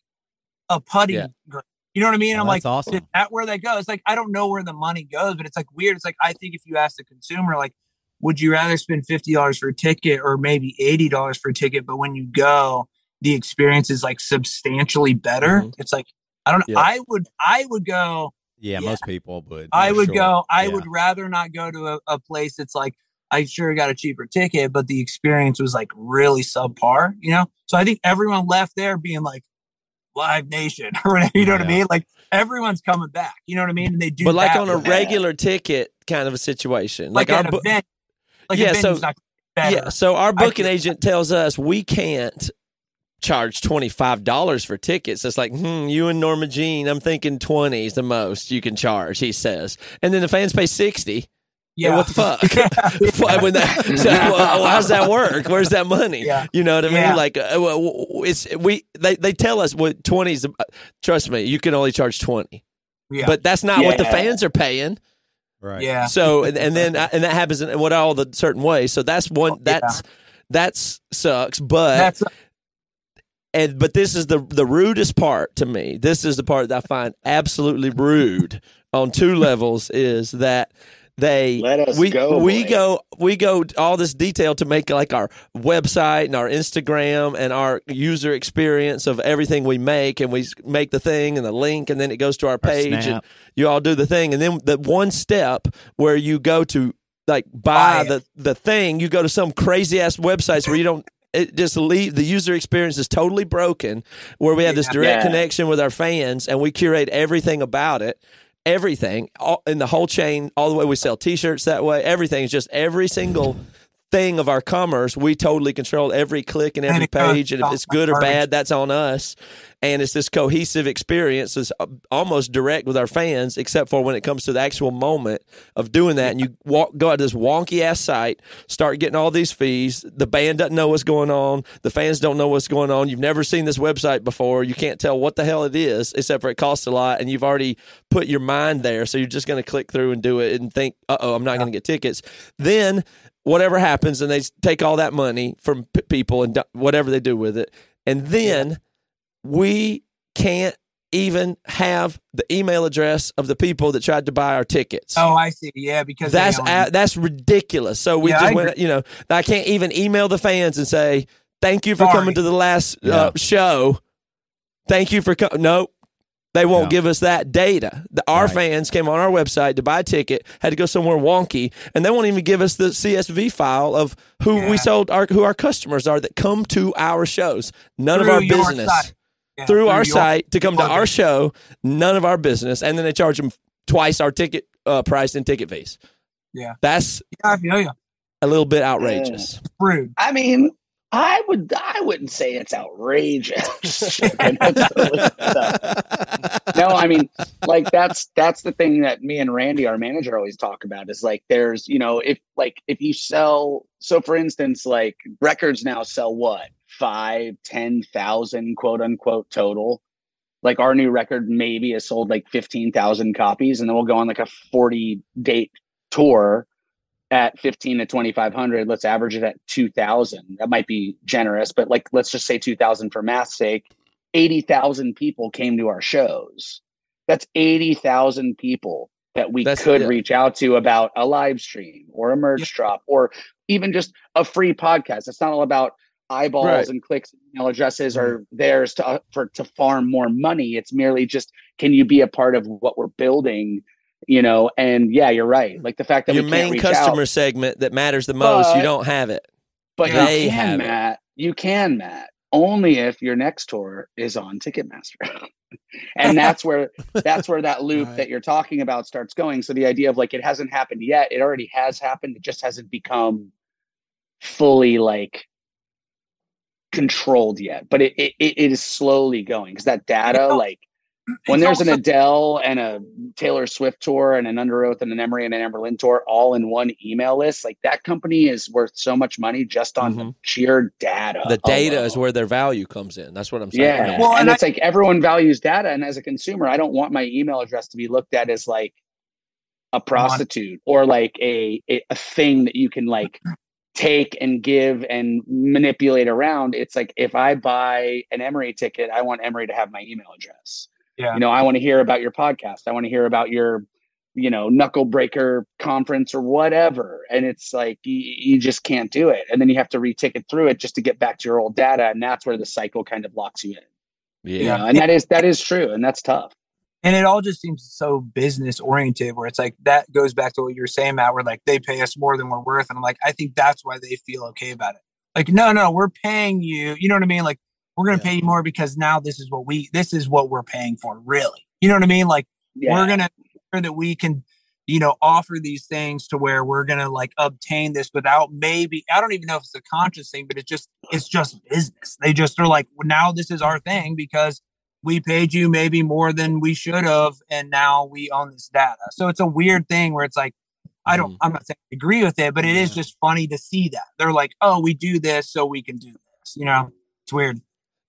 a putty. Yeah. green. You know what I mean? Oh, I'm like, that's awesome. is that where they go? It's like I don't know where the money goes, but it's like weird. It's like I think if you ask the consumer, like, would you rather spend fifty dollars for a ticket or maybe eighty dollars for a ticket? But when you go, the experience is like substantially better. Mhm. It's like I don't know. Yeah. I would I would go. yeah, Yeah. most people would. I would sure. go. I would rather not go to a, a place that's like I sure got a cheaper ticket, but the experience was like really subpar. You know, so I think everyone left there being like Live Nation or whatever. You know what I mean? Like everyone's coming back. You know what I mean? And they do. but like on a regular ticket kind of a situation like, like, our bu- event. Like Yeah, so-. Yeah, so our booking agent tells us we can't charge twenty five dollars for tickets. It's like, hmm, you and Norma Jean, I'm thinking twenty is the most you can charge. He says, and then the fans pay sixty. Yeah. what the fuck? Yeah. when that, so, well, how's that work? Where's that money? Yeah. You know what I Yeah. mean? Like, uh, it's we they they tell us what twenties. Trust me, you can only charge twenty, yeah. but that's not what the Yeah. fans are paying. Right. yeah. So and, and then and that happens in what all the certain ways. So that's one Yeah. that's that's sucks. But That's and but this is the the rudest part to me. This is the part that I find absolutely rude on two levels. Is that they Let us we go, we boy. go we go all this detail to make like our website and our Instagram and our user experience of everything we make and we make the thing and the link and then it goes to our page and you all do the thing. And then the one step where you go to like buy Buy the the thing you go to some crazy ass websites where you don't it just leave the user experience is totally broken where we have this direct Yeah. connection with our fans and we curate everything about it everything all, in the whole chain all the way we sell t-shirts that way everything is just every single thing of our commerce we totally control every click and every page and if it's good or bad that's on us. And it's this cohesive experience that's uh, almost direct with our fans except for when it comes to the actual moment of doing that. And you walk go out to this wonky ass site start getting all these fees. The band doesn't know what's going on. The fans don't know what's going on. You've never seen this website before. You can't tell what the hell it is except for it costs a lot and you've already put your mind there. So you're just going to click through and do it and think uh-oh i'm not going to get tickets. Then whatever happens and they take all that money from p- people and do- whatever they do with it and then we can't even have the email address of the people that tried to buy our tickets. Oh, I see. Yeah, because that's own a, that's ridiculous. So we Yeah, just I went, you know, I can't even email the fans and say thank you for Sorry. coming to the last uh, show. Thank you for coming. Nope. They won't Yeah. give us that data. The, our Right. fans came on our website to buy a ticket, had to go somewhere wonky, and they won't even give us the CSV file of who Yeah. we sold our who our customers are that come to our shows. None of our business. Yeah, through our site to come to our show. None of our business, and then they charge them twice our ticket uh, price and ticket fees. Yeah. that's Yeah, I feel you. a little bit outrageous. It's rude. I mean, I would I wouldn't say it's outrageous. No, I mean, like that's that's the thing that me and Randy, our manager, always talk about is like there's you know if like if you sell so for instance like records now sell what five ten thousand quote unquote total. Like our new record maybe has sold like fifteen thousand copies, and then we'll go on like a forty date tour at 15 to 2500 let's average it at 2000 that might be generous but like let's just say 2000 for math's sake 80,000 people came to our shows that's 80,000 people that we That's- could yeah. reach out to about a live stream or a merch Yeah. drop or even just a free podcast it's not all about eyeballs Right. and clicks and email addresses are theirs to uh, for to farm more money it's merely just can you be a part of what we're building you know and yeah you're right like the fact that Your we can't main reach customer out, segment that matters the most, you don't have it. but They you have can it. matt you can matt only if your next tour is on ticketmaster and that's where that's where that loop Right. that you're talking about starts going so the idea of like it hasn't happened yet it already has happened it just hasn't become fully like controlled yet but it it, it is slowly going because that data know, like when It's there's an Adele and a Taylor Swift tour and an Underoath and an Emery and an Anberlin tour all in one email list, like that company is worth so much money just on the Mhm. sheer data. The data is where their value comes in. That's what I'm saying. Yeah. Well, and, and it's like everyone values data. And as a consumer, I don't want my email address to be looked at as like a prostitute or like a, a, a thing that you can like take and give and manipulate around. It's like if I buy an Emery ticket, I want Emery to have my email address. Yeah. You know, I want to hear about your podcast. I want to hear about your, you know, knuckle breaker conference or whatever. And it's like you, you just can't do it. And then you have to reticket through it just to get back to your old data. And that's where the cycle kind of locks you in. Yeah. You know, and that is that is true. And that's tough. and it all just seems so business oriented where it's like that goes back to what you were saying matt where like they pay us more than we're worth and i'm like i think that's why they feel okay about it like no no we're paying you you know what i mean like we're gonna Yeah. pay you more because now this is what we this is what we're paying for really. You know what i mean? Like Yeah. we're gonna make sure that we can you know offer these things to where we're gonna like obtain this without maybe i don't even know if it's a conscious thing but it's just it's just business. They just are like well, now this is our thing because we paid you maybe more than we should have and now we own this data. So it's a weird thing where it's like i don't mm-hmm. i'm not saying I agree with it but it is Yeah. just funny to see that. They're like oh we do this so we can do this you know? It's weird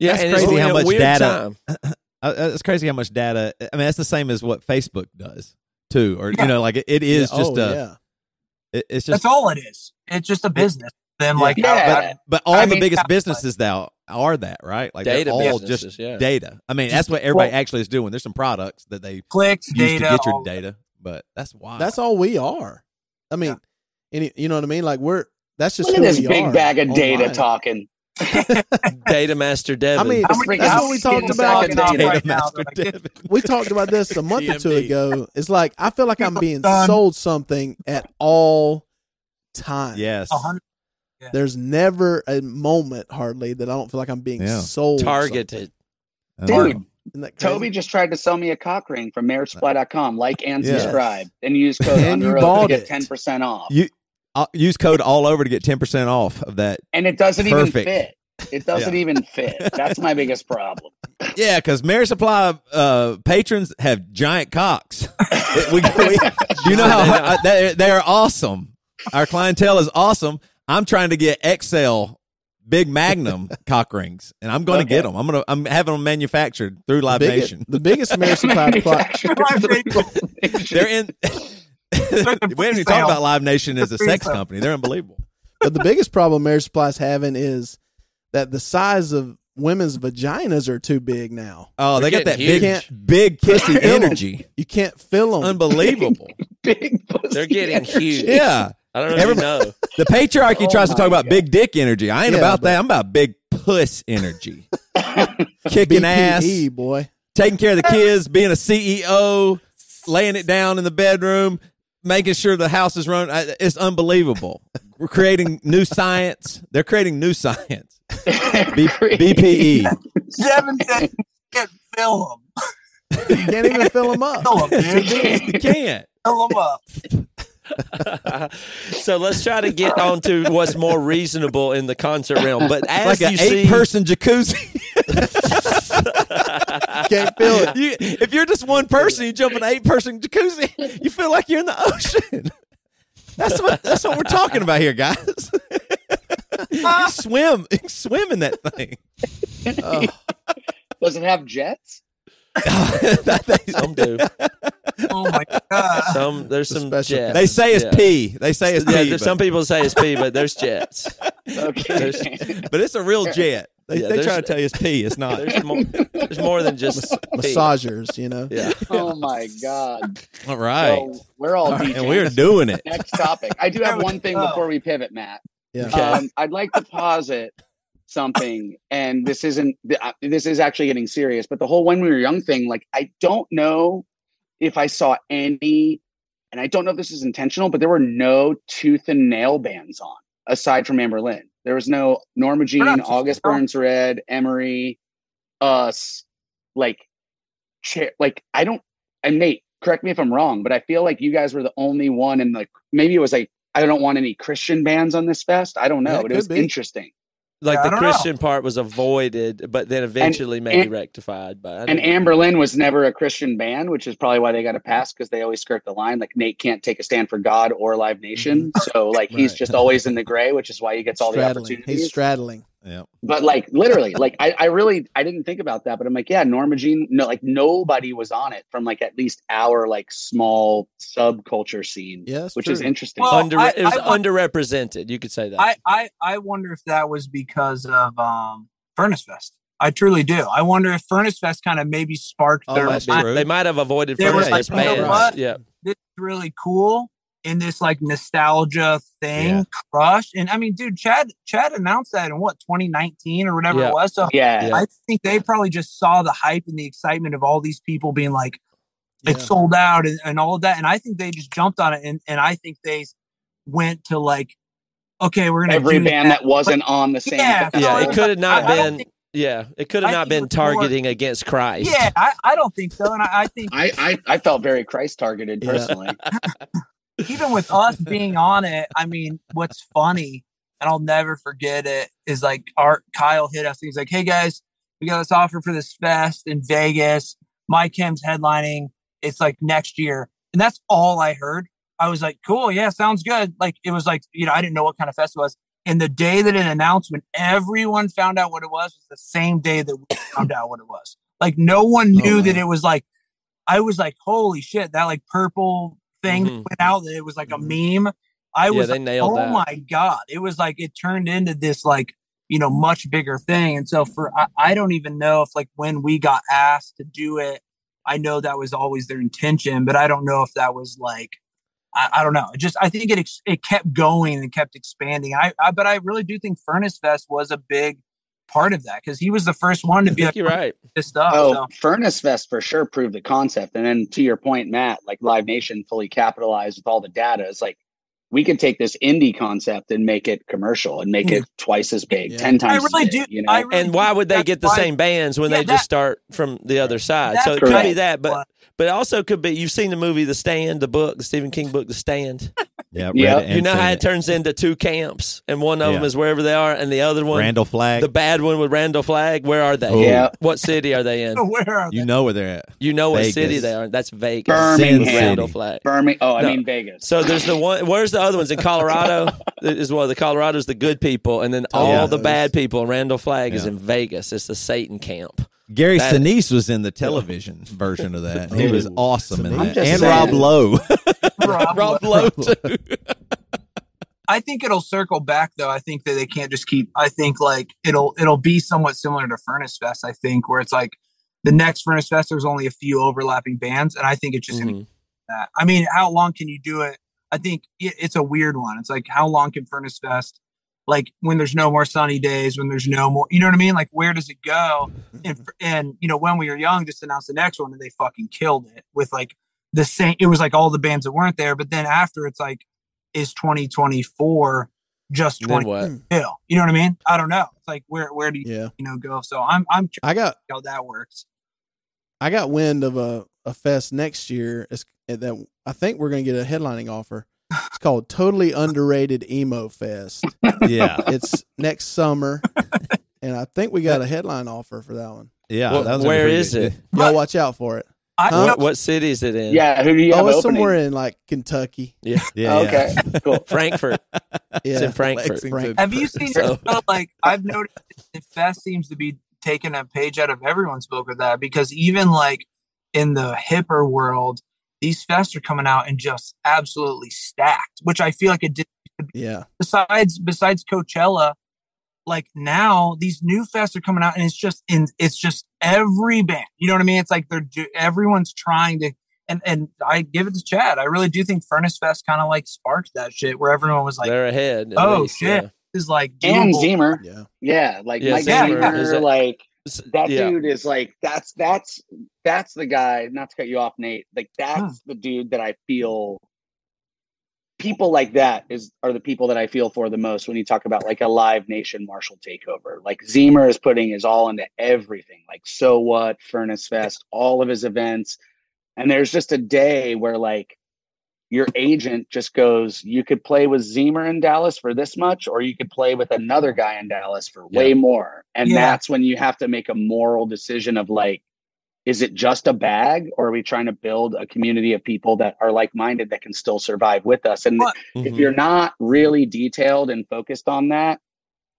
Yeah, That's crazy how much data- time. Uh, it's crazy how much data. I mean, that's the same as what Facebook does too, or Yeah. you know, like it, it is Yeah, just oh, a. yeah. it- it's just that's all it is it's just a business then Yeah. like Yeah. But all I the mean, biggest yeah, businesses now are that right? Like Data they're all businesses, just yeah. data. I mean, that's what everybody Well- actually is doing. There's some products that they use clicks to data get your data, but that's why That's all we are. I mean, any, you know what I mean? Like we're that's just Look at this we big are bag of data online. talking. Data Master Devin. I mean, How many- that's what we talked about. Data right now, Master like, Devin. We talked about this a month or two ago. It's like I feel like I'm being sold something at all times. Yes. A There's never a moment hardly that I don't feel like I'm being Yeah. sold. targeted. I Dude, know. something. Isn't that? Toby just tried to sell me a cock ring from marriagesupply.com. Like and Yes. subscribe and use code And you under to get ten percent off. You I'll use code all over to get ten percent off of that. and it doesn't Perfect. even fit. It doesn't Yeah. even fit. That's my biggest problem. Yeah, because Marriage Supply uh, patrons have giant cocks. we, we- do you know how uh, they, they are awesome? Our clientele is awesome. I'm trying to get XL big Magnum cock rings, and I'm going to Okay. get them. I'm gonna I'm having them manufactured through Live the biggest, Nation. the biggest marriage supply plot. They're in. we haven't even talked about Live Nation as a sex company. They're unbelievable. But the biggest problem marriage supply is having is that the size of women's vaginas are too big now. Oh, They're they got that getting big, huge. big pussy Can't fill 'em. energy. You can't fill them. Unbelievable. Big pussy They're getting energy. huge. Yeah. I don't know if you Everybody- know. The patriarchy Oh tries to my talk about big dick energy. I ain't Yeah, about but- that. I'm about big puss energy. Kicking ass, boy. taking care of the kids, being a CEO, laying it down in the bedroom, making sure the house is run. It's unbelievable. We're creating new science. They're creating new science. B- BPE. Seven said you can't fill them. You can't even fill them up. Fill them, dude. You can't. Fill them up. so let's try to get on to what's more reasonable in the concert realm. But as Like you an see, eight person jacuzzi. Can't feel it. You, if you're just one person, you jump in an eight person jacuzzi, you feel like you're in the ocean. That's what that's what we're talking about here, guys. you swim, you swim in that thing. Oh, Does it have jets? That thing- some do. Oh my god. Some there's The some special- jets. they say it's Yeah. pee. They say it's Yeah, pee. some people say it's pee, but there's jets. Okay. but it's a real jet. They, Yeah, they try to tell you it's pee. It's not. There's more. There's more than just pee. massagers, you know. Yeah. oh my god. All right. So we're all, All right, and we're doing it. Next topic. I do have one thing before we pivot, Matt. Yeah. Okay. Um, I'd like to posit something, and this isn't. uh, This is actually getting serious. But the whole when we were young thing, like I don't know if I saw any, and I don't know if this is intentional, but there were no tooth and nail bands on aside from Anberlin. There was no Norma Jean, not- August Burns Red, Emery, us, like, chair. Like I don't. And Nate, correct me if I'm wrong, but I feel like you guys were the only one, and like maybe it was like I don't want any Christian bands on this fest. I don't know, Yeah, it but it was be. interesting. Like Yeah, the don't know. Christian part was avoided, but then eventually maybe and- rectified. But And don't know. Amber Lynn was never a Christian band, which is probably why they got a pass because they always skirt the line. Like Nate can't take a stand for God or Live mm-hmm. Nation, so like he's just always in the gray, which is why he gets all the straddling. opportunities. He's straddling. Yeah. but like literally, like I, I really I didn't think about that, but I'm like, yeah, Norma Jean, no, like nobody was on it from like at least our like small subculture scene, Yeah, which true. is interesting. Well, Under, I- it was I- underrepresented. You could say that. I, I I wonder if that was because of um Furnace Fest. I truly do. I wonder if Furnace Fest kind of maybe sparked Oh, their that's Might- true. they might have avoided Furnace Fest. first like, you know Yeah, this is really cool in this like nostalgia thing Yeah. crush. And I mean, dude, Chad Chad announced that in what 2019 or whatever Yeah. it was. So yeah. Yeah. I think they probably just saw the hype and the excitement of all these people being like, Yeah. it's sold out and, and all of that. And I think they just jumped on it. And, and I think they went to like, okay, we're gonna Every do band that wasn't on the same. Yeah, yeah. It could have not I- I been. think- yeah, it could have I not been it was more- targeting against Christ. Yeah, I, I don't think so. And I, I think I, I I felt very Christ targeted Yeah. even with us being on it, I mean, what's funny, and I'll never forget it, is like Art Kyle hit us. He's like, "Hey guys, we got this offer for this fest in Vegas. My Chem's headlining. It's like next year." And that's all I heard. I was like, "Cool, yeah, sounds good." Like it was like you know, I didn't know what kind of fest it was. And the day that it announced, when everyone found out what it was, was the same day that we found out what it was. Like no one knew wow. that it was like. I was like, "Holy shit!" That like purple thing Mhm. went out that it was like a meme. I Yeah, was like, oh that. my god! It was like it turned into this like you know much bigger thing. And so for I, I don't even know if like when we got asked to do it, I know that was always their intention, but I don't know if that was like I, I don't know. It just I think it ex- it kept going and kept expanding. I, I but I really do think Furnace Fest was a big part of that because he was the first one to be like you're right. this stuff. Oh, so. Furnace Fest for sure proved the concept. And then to your point, Matt, like Live Nation fully capitalized with all the data. It's like we could take this indie concept and make it commercial and make hmm. it twice as big, Yeah. ten times. I really as big, do- You know, I really And why would they get the why- same bands when Yeah, they that- just start from the other side? So it could be that, but but also could be you've seen the movie The Stand, the book, the Stephen King book, The Stand. Yeah, Yeah. you know how it turns into two camps, and one of them is wherever they are, and the other one, Randall Flagg. the bad one with Randall Flagg. Where are they? Oh. Yeah. What city are they in? where are you know where they're at. You know what city they are. That's Vegas. Birmingham. Sin Randall Flagg. Birmingham. Oh, I No. mean Vegas. So there's the one. Where's the other ones in Colorado? is one of the Colorado's the good people, and then oh, all Yeah. the bad people. Randall Flagg is in Vegas. It's the Satan camp. Gary That- Sinise was in the television version of that. He was awesome in that. And saying. Rob Lowe. Rob Rob Lowe. Lowe too. I think it'll circle back though. I think that they can't just keep. I think like it'll it'll be somewhat similar to Furnace Fest. I think where it's like the next Furnace Fest there's only a few overlapping bands, and I think it's just gonna be Mhm. that. I mean, how long can you do it? I think it, it's a weird one. It's like how long can Furnace Fest? Like when there's no more sunny days, when there's no more, you know what I mean? Like where does it go? And and you know when we were young, just announced the next one and they fucking killed it with like the same. It was like all the bands that weren't there, but then after it's like, is 2024 just Then 20 what? hill? You know what I mean? I don't know. It's like where where do you Yeah. you know go? So I'm I'm curious I got how that works. I got wind of a, a fest next year it's, that I think we're going to get a headlining offer. It's called Totally Underrated Emo Fest. yeah. It's next summer, and I think we got a headline offer for that one. Yeah. What- that was a where pretty is good- it? Y'all watch out for it. I Huh? know What, what city is it in? yeah, who do you oh, have oh, it's opening? somewhere in like Kentucky. yeah, Yeah. okay, cool. Frankfurt. Yeah, It's in Frankfurt. Lexington. Have you seen So- it? Like I've noticed that Fest seems to be taking a page out of everyone's book with that because even like in the hipper world, these fests are coming out and just absolutely stacked, which I feel like it did Yeah, besides besides Coachella, like now these new fests are coming out and it's just in it's just every band. You know what I mean? It's like they're do, everyone's trying to and and I give it to Chad. I really do think Furnace Fest kind of like sparked that shit where everyone was like, They're ahead. "Oh least, shit, yeah. is like And doable." Zemer. yeah. Yeah, like Yeah, Mike Zemer Zemer, is a- like that yeah. dude is like that's that's that's the guy. Not to cut you off, Nate. Like that's Hmm. the dude that I feel. People like that is are the people that I feel for the most when you talk about like a live nation Marshall takeover. Like Zemer is putting his all into everything. Like so what, Furnace Fest, all of his events, and there's just a day where like your agent just goes, you could play with Zemer in Dallas for this much, or you could play with another guy in Dallas for way more. And Yeah. that's when you have to make a moral decision of like, is it just a bag, or are we trying to build a community of people that are like minded that can still survive with us? And Well, if mm-hmm. you're not really detailed and focused on that,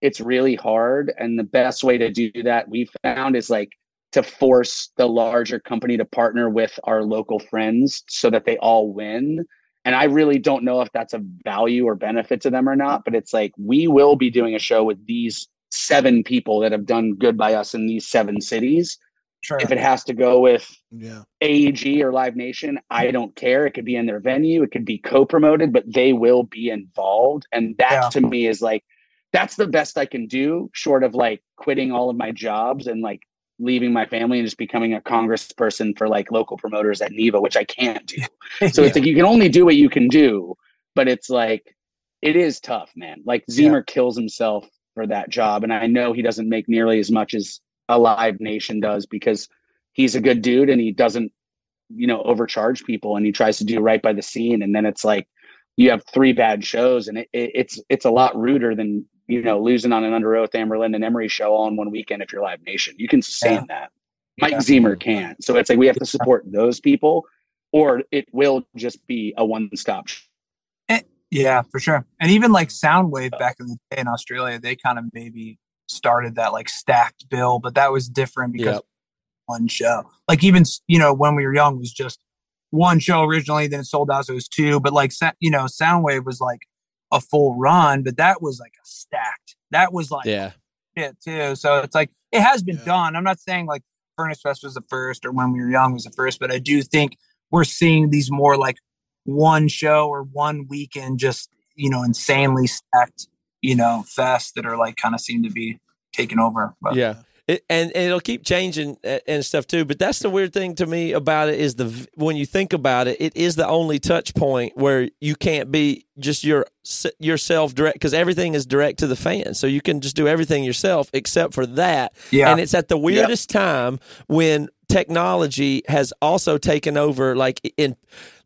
it's really hard. And the best way to do that we found is like to force the larger company to partner with our local friends so that they all win. And I really don't know if that's a value or benefit to them or not, but it's like we will be doing a show with these seven people that have done good by us in these seven cities. Sure. If it has to go with Yeah. AEG or Live Nation, I don't care. It could be in their venue, it could be co-promoted, but they will be involved. And that Yeah. to me is like that's the best I can do, short of like quitting all of my jobs and like leaving my family and just becoming a congressperson for like local promoters at Neva, which I can't do. So Yeah. it's like you can only do what you can do, but it's like it is tough, man. Like Zemer kills himself for that job, and I know he doesn't make nearly as much as a Live Nation does because he's a good dude and he doesn't, you know, overcharge people and he tries to do right by the scene. And then it's like you have three bad shows, and it, it, it's it's a lot ruder than you know losing on an Under Oath, Anberlin, and Emery show all in one weekend if you're Live Nation. You can sustain that. Mike Yeah. Zemer can't. So it's like we have to support those people, or it will just be a one stop. Eh, yeah, for sure. And even like Soundwave back in the day in Australia, they kind of maybe started that like stacked bill, but that was different because Yep. one show. Like even you know when we were young was just one show originally, then it sold out, so it was two. But like you know, Soundwave was like a full run, but that was like a stacked. That was like Yeah. shit too. So it's like it has been Yeah. done. I'm not saying like Furnace Fest was the first or when we were young was the first, but I do think we're seeing these more like one show or one weekend just you know insanely stacked you know fests that are like kind of seem to be taking over. But Yeah. It, and, and it'll keep changing and stuff too. But that's the weird thing to me about it is the when you think about it, it is the only touch point where you can't be just your yourself direct because everything is direct to the fan. So you can just do everything yourself except for that. yeah, And it's at the weirdest time when technology has also taken over. Like in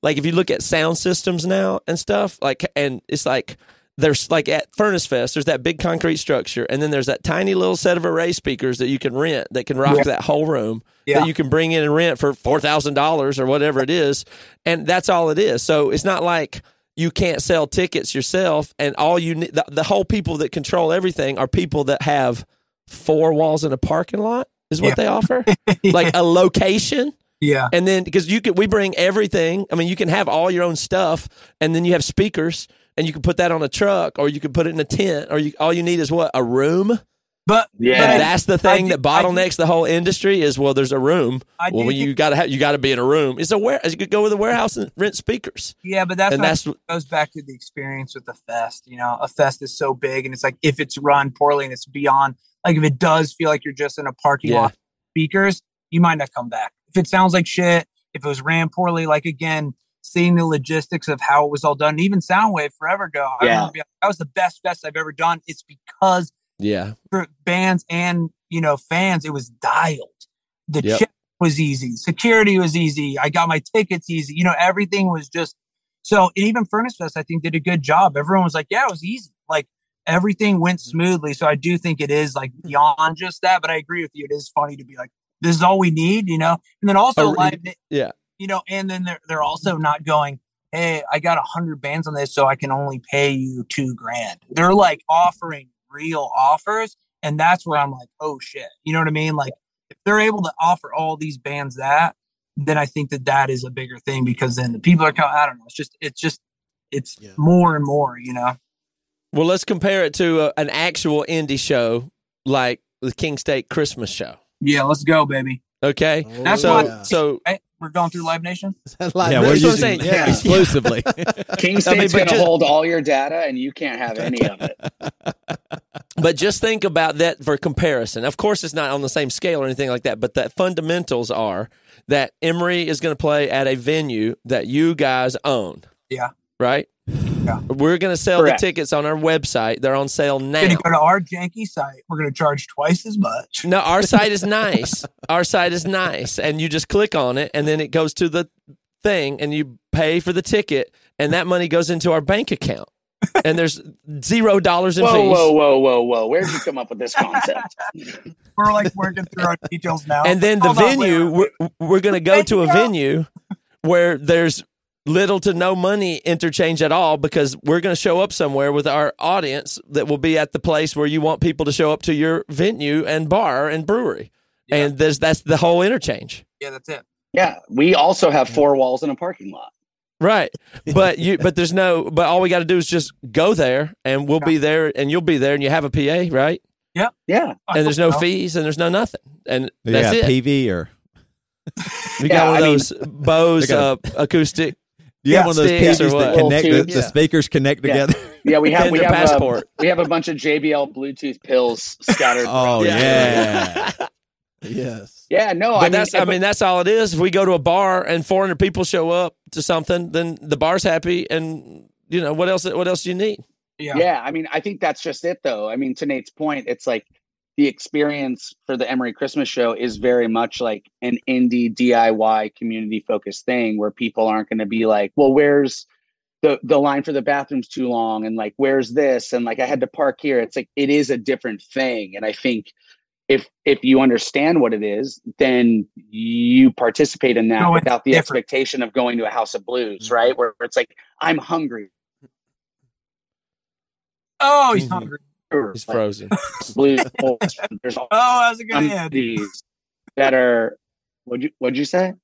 like if you look at sound systems now and stuff, like and it's like there's like at Furnace Fest, there's that big concrete structure, and then there's that tiny little set of array speakers that you can rent that can rock Yeah. that whole room Yeah. that you can bring in and rent for four thousand dollars or whatever it is, and that's all it is. So it's not like you can't sell tickets yourself, and all you need the, the whole people that control everything are people that have four walls in a parking lot is what Yeah. they offer, like a location yeah, and then because you could we bring everything i mean you can have all your own stuff and then you have speakers and you can put that on a truck or you can put it in a tent or you all you need is what a room but Yeah. but that's the thing do- that bottlenecks the whole industry is well there's a room I well do you gotta have you gotta be in a room it's a where you could go with a warehouse and rent speakers yeah, but that's and what that's goes back to the experience with the fest. You know, a fest is so big, and it's like if it's run poorly and it's beyond, like if it does feel like you're just in a parking Yeah. lot, speakers, you might not come back. If it sounds like shit, if it was ran poorly, like again, seeing the logistics of how it was all done, even Soundwave forever ago, I Yeah. like, that was the best fest I've ever done. It's because yeah for bands and you know fans, it was dialed. The Yep. check was easy, security was easy. I got my tickets easy. You know, everything was just so. And even Furnace Fest, I think, did a good job. Everyone was like, "Yeah, it was easy." Like everything went Mm-hmm. smoothly. So I do think it is like beyond just that. But I agree with you. It is funny to be like, "This is all we need," you know. And then also, Oh, live, yeah. You know, and then they're they're also not going. Hey, I got a hundred bands on this, so I can only pay you two grand. They're like offering real offers, and that's where I'm like, oh shit, you know what I mean? Like, if they're able to offer all these bands that, then I think that that is a bigger thing because then the people are coming. I don't know. It's just, it's just, it's Yeah. more and more. You know? well let's compare it to a, an actual indie show like the king state christmas show Yeah, let's go, baby. okay Oh, That's so why- so Hey, we're going through Live Nation. Like, yeah, that's we're using saying. yeah, Yeah. exclusively. King I State's mean, going to just- hold all your data, and you can't have any of it. But just think about that for comparison. Of course, it's not on the same scale or anything like that, but the fundamentals are that Emery is going to play at a venue that you guys own. Yeah. Right? Yeah. We're going to sell Correct. the tickets on our website. They're on sale We're now. gonna go to our janky site. We're gonna charge twice as much. No, our site is nice. Our site is nice. And you just click on it and then it goes to the thing and you pay for the ticket and that money goes into our bank account. And there's zero dollars in Whoa, fees. whoa, whoa, whoa, whoa! Where'd you come up with this concept? We're like working through our details now. and then the Hold on, venue wait, we're, we're going to go to a Venue. venue where there's little to no money interchange at all because we're going to show up somewhere with our audience that will be at the place where you want people to show up to your venue and bar and brewery. Yeah. and there's that's the whole interchange. Yeah, that's it. Yeah, we also have four walls in a parking lot. right. But you but there's no but all we got to do is just go there and we'll be there and you'll be there and you have a pa right? Yeah, Yeah. and there's no fees and there's no nothing. And yeah, that's it. PV or? We Yeah, got one of I mean- those bose They uh, acoustic you have one of those sticks or that what? connect the, Little the speakers connect Yeah. together. yeah. We have we have uh, passport. we have a bunch of JBL Bluetooth pills scattered. Oh Yeah. yeah. yes. yeah, no, but I mean, that's I mean that's all it is. If we go to a bar and 400 people show up to something, then the bar's happy, and you know what else? What else do you need? Yeah. yeah. I mean, I think that's just it, though. I mean, to Nate's point, it's like the experience for the Emery Christmas show is very much like an indie DIY community focused thing where people aren't going to be like, well, where's the the line for the bathroom's too long and like where's this and like I had to park here. It's like it is a different thing, and I think if if you understand what it is, then you participate in that No, without the different. expectation of going to a house of blues, Mm-hmm. right? Where, where it's like I'm hungry. Oh, he's Mhm. hungry. He's Like, frozen. blues. There's Oh, how's it gonna some these that are. What'd you What'd you say?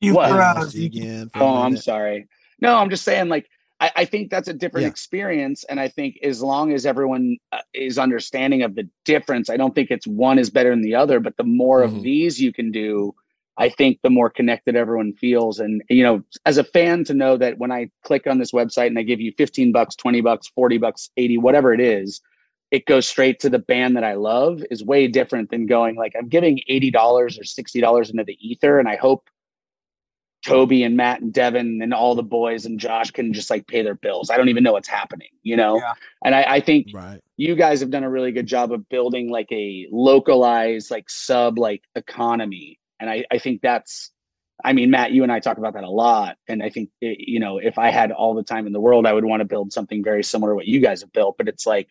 You What? froze. Again for a Oh, I'm sorry. No, I'm just saying. Like, I, I think that's a different Yeah. experience, and I think as long as everyone uh, is understanding of the difference, I don't think it's one is better than the other. But the more Mhm. of these you can do, I think the more connected everyone feels. And, you know, as a fan to know that when I click on this website and I give you 15 bucks, 20 bucks, 40 bucks, 80, whatever it is, it goes straight to the band that I love is way different than going like, I'm giving $80 or $60 into the ether. And I hope Toby and Matt and Devin and all the boys and Josh can just like pay their bills. I don't even know what's happening, you know? Yeah. And I, I think Right. you guys have done a really good job of building like a localized like sub like economy and i i think that's i mean matt you and i talk about that a lot and i think it, you know if i had all the time in the world i would want to build something very similar to what you guys have built but it's like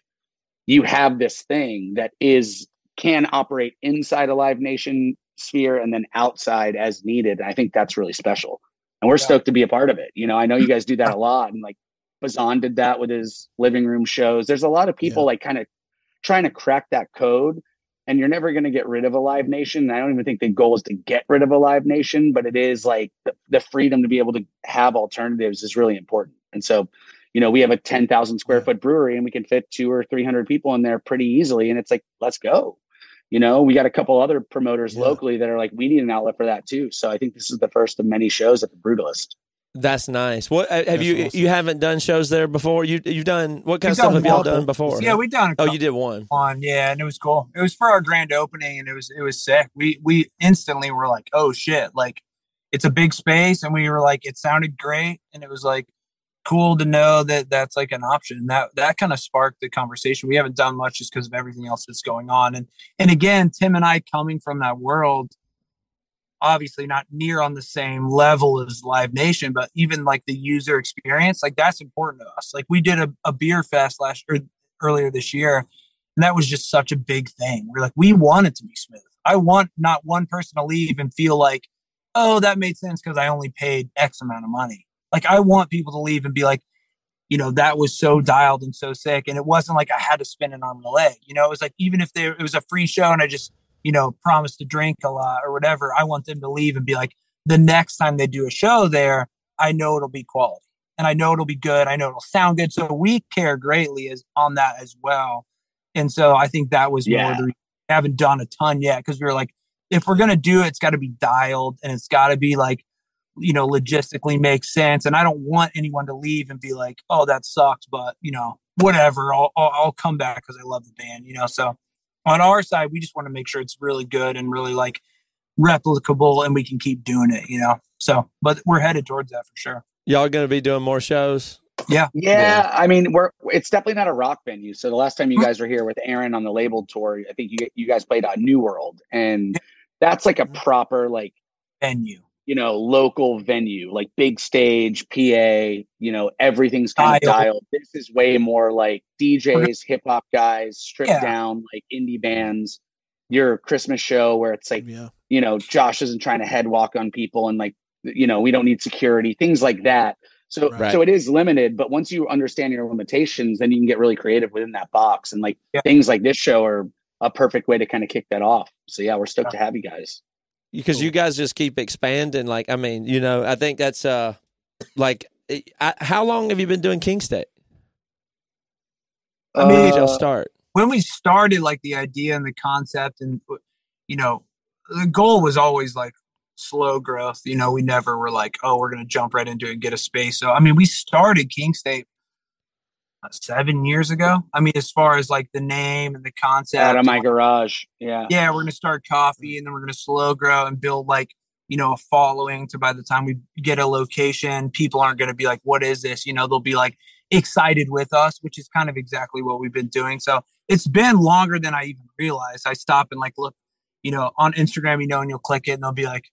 you have this thing that is can operate inside a live nation sphere and then outside as needed and i think that's really special and we're Yeah. stoked to be a part of it you know i know you guys do that a lot and like Bazan did that with his living room shows. There's a lot of people Yeah. like kind of trying to crack that code, and you're never going to get rid of a live nation. I don't even think the goal is to get rid of a live nation, but it is like the, the freedom to be able to have alternatives is really important. And so, you know, we have a 10,000 square foot brewery and we can fit two or 300 people in there pretty easily. And it's like, let's go. You know, we got a couple other promoters Yeah. locally that are like, we need an outlet for that too. So I think this is the first of many shows at the Brutalist. That's nice. What uh, have That's you? awesome. You haven't done shows there before. You you've done what kind We've of stuff have y'all done before? Yeah, we've done. A Oh, you did one. One, yeah, and it was cool. It was for our grand opening, and it was it was sick. We we instantly were like, oh shit, like it's a big space, and we were like, it sounded great, and it was like cool to know that that's like an option. That that kind of sparked the conversation. We haven't done much just because of everything else that's going on, and and again, Tim and I coming from that world. Obviously, not near on the same level as Live Nation, but even like the user experience, like that's important to us. Like we did a, a beer fest last or earlier this year, and that was just such a big thing. We're like, we want it to be smooth. I want not one person to leave and feel like, oh, that made sense because I only paid X amount of money. Like, I want people to leave and be like, you know, that was so dialed and so sick. And it wasn't like I had to spend an arm and a leg. You know, it was like, even if there, it was a free show and I just, you know, promised to drink a lot or whatever, I want them to leave and be like, the next time they do a show there, I know it'll be quality and I know it'll be good. I know it'll sound good. So we care greatly as on that as well. And so I think that was more Yeah. the reason we haven't done a ton yet because we were like, if we're gonna do it, it's got to be dialed and it's got to be like, you know, logistically makes sense. And I don't want anyone to leave and be like, oh, that sucks, but you know, whatever. I'll I'll, I'll come back because I love the band. You know, so on our side, we just want to make sure it's really good and really like replicable, and we can keep doing it. You know, so but we're headed towards that for sure. Y'all going to be doing more shows? Yeah. Yeah, I mean, we're it's definitely not a rock venue. So the last time you mm-hmm. guys were here with Aaron on the labeled tour, I think you you guys played on New World, and that's like a mm-hmm. proper like Venue. You know local venue, like big stage, PA. You know, everything's kind of Dialed. dialed. This is way more like DJs, hip hop guys, stripped Yeah. down, like indie bands. Your Christmas show where it's like Yeah. you know, Josh isn't trying to head walk on people and like, you know, we don't need security, things like that. So, Right. so it is limited, but once you understand your limitations, then you can get really creative within that box. And like Yeah. things like this show are a perfect way to kind of kick that off. So yeah, we're stoked to have you guys. Because you guys just keep expanding. Like, I mean, you know, I think that's uh, like, I, how long have you been doing King State? I mean, did y'all Uh, start? when we started like the idea and the concept and you know the goal was always like slow growth you know we never were like oh we're going to jump right into it and get a space so i mean we started king state seven years ago i mean as far as like the name and the concept out of my garage. Yeah. yeah we're going to start coffee and then we're going to slow grow and build like you know a following to by the time we get a location people aren't going to be like what is this you know they'll be like excited with us which is kind of exactly what we've been doing so it's been longer than i even realized i stop and like look you know on instagram you know and you'll click it and they'll be like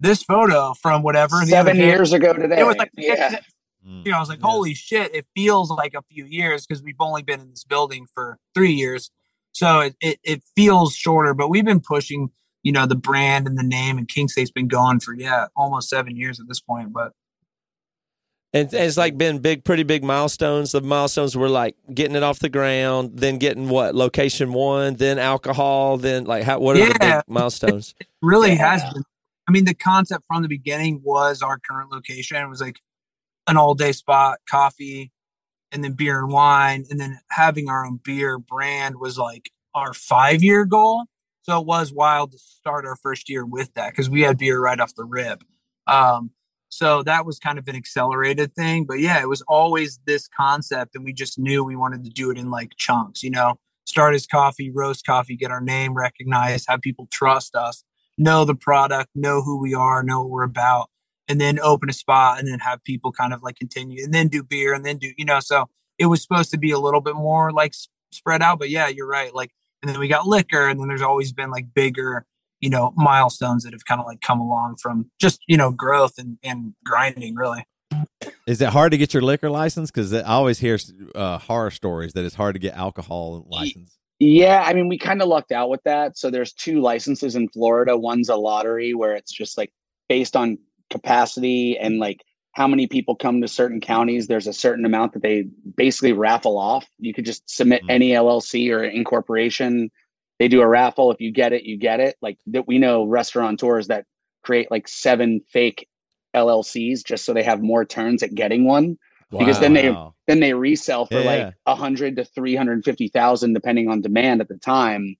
this photo from whatever Seven day." years ago today. it was like yeah. Mm. you know, I was like, Yeah. holy shit, it feels like a few years because we've only been in this building for three years. So it, it, it feels shorter, but we've been pushing, you know, the brand and the name and King State's been gone for, yeah, almost seven years at this point. But And it's like been big, pretty big milestones. The milestones were like getting it off the ground, then getting what location one, then alcohol, then like how what are the big milestones? it really Yeah. has been. I mean, the concept from the beginning was our current location. It was like an all day spot, coffee, and then beer and wine. And then having our own beer brand was like our five year goal. So it was wild to start our first year with that because we had beer right off the rip. Um, so that was kind of an accelerated thing. But yeah, it was always this concept, and we just knew we wanted to do it in like chunks, you know, start as coffee, roast coffee, get our name recognized, have people trust us, know the product, know who we are, know what we're about, and then open a spot and then have people kind of like continue and then do beer and then do, you know, so it was supposed to be a little bit more like spread out. But yeah, you're right. Like, and then we got liquor, and then there's always been like bigger you know milestones that have kind of like come along from just you know growth and, and grinding really is it hard to get your liquor license because i always hear uh, horror stories that it's hard to get alcohol license yeah i mean we kind of lucked out with that so there's two licenses in florida one's a lottery where it's just like based on capacity and like how many people come to certain counties there's a certain amount that they basically raffle off you could just submit mm-hmm. any llc or incorporation they do a raffle. If you get it, you get it. Like that, we know restaurateurs that create like seven fake LLCs just so they have more turns at getting one. Wow. Because then they then they resell for yeah. like a hundred to three hundred fifty thousand, depending on demand at the time.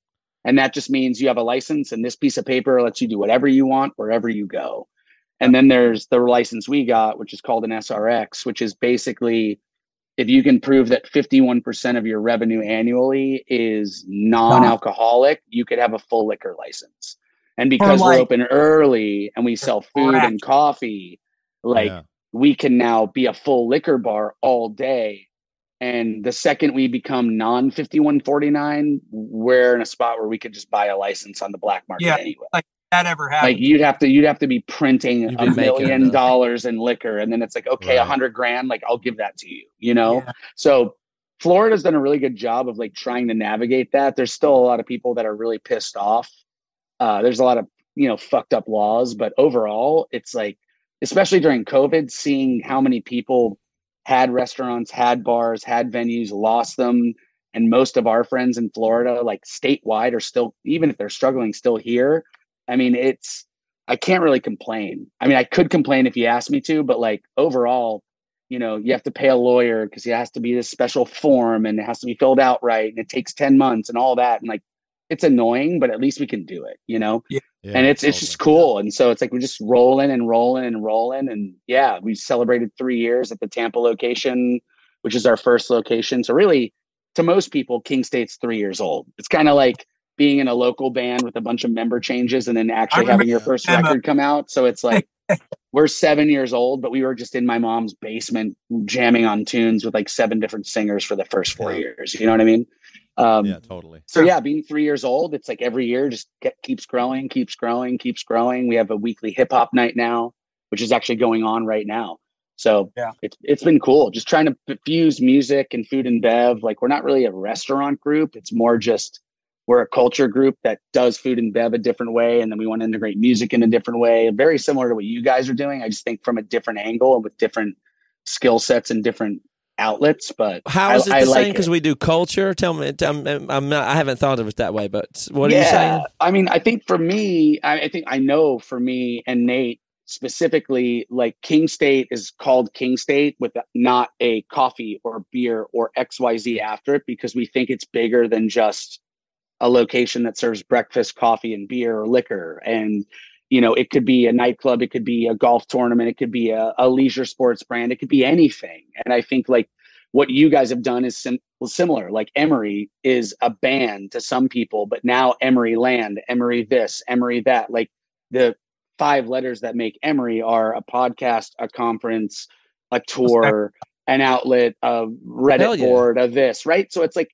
And that just means you have a license, and this piece of paper lets you do whatever you want wherever you go. And then there's the license we got, which is called an SRX, which is basically if you can prove that 51% of your revenue annually is non-alcoholic, you could have a full liquor license. And because like, we're open early and we sell food correct. and coffee, like yeah. we can now be a full liquor bar all day. And the second we become non 5149, we're in a spot where we could just buy a license on the black market yeah, anyway. Like that ever happened. Like you'd have to you'd have to be printing a million dollars in liquor, and then it's like okay, a right. hundred grand, like I'll give that to you, you know. Yeah. So Florida's done a really good job of like trying to navigate that. There's still a lot of people that are really pissed off. Uh, there's a lot of you know fucked up laws, but overall, it's like especially during COVID, seeing how many people had restaurants, had bars, had venues, lost them. And most of our friends in Florida, like statewide, are still, even if they're struggling, still here I mean, it's I can't really complain. I mean, I could complain if you asked me to, but like overall, you know, you have to pay a lawyer because it has to be this special form and it has to be filled out right and it takes 10 months and all that. And like it's annoying, but at least we can do it, you know? Yeah. yeah and it's it's just cool. And so it's like we're just rolling and rolling and rolling. And yeah, we celebrated three years at the Tampa location, which is our first location. So really to most people, King State's three years old. It's kind of like being in a local band with a bunch of member changes and then actually having your first record come out. So it's like we're seven years old, but we were just in my mom's basement jamming on tunes with like seven different singers for the first four years. You know what I mean? Um, yeah, totally. So yeah, being three years old, it's like every year just get, keeps growing, keeps growing, keeps growing. We have a weekly hip hop night now, which is actually going on right now. So yeah, it's it's been cool. Just trying to fuse music and food and bev. Like we're not really a restaurant group. It's more just we're a culture group that does food and bev a different way and then we want to integrate music in a different way very similar to what you guys are doing. I just think from a different angle and with different skill sets and different outlets but how is it I, the I same? Because like we do culture. Tell me I'm, I'm not, i haven't thought of it that way but what yeah, are you saying? I mean i think for me I, I think i know for me and nate specifically like king state is called king state with not a coffee or beer or xyz after it because we think it's bigger than just a location that serves breakfast, coffee, and beer or liquor. And, you know, it could be a nightclub, it could be a golf tournament, it could be a, a leisure sports brand, it could be anything. And I think like what you guys have done is sim- similar. Like Emery is a band to some people, but now Emery Land, Emery this, Emery that. Like the five letters that make Emery are a podcast, a conference, a tour, an outlet, a Reddit yeah. board, a this, right? So it's like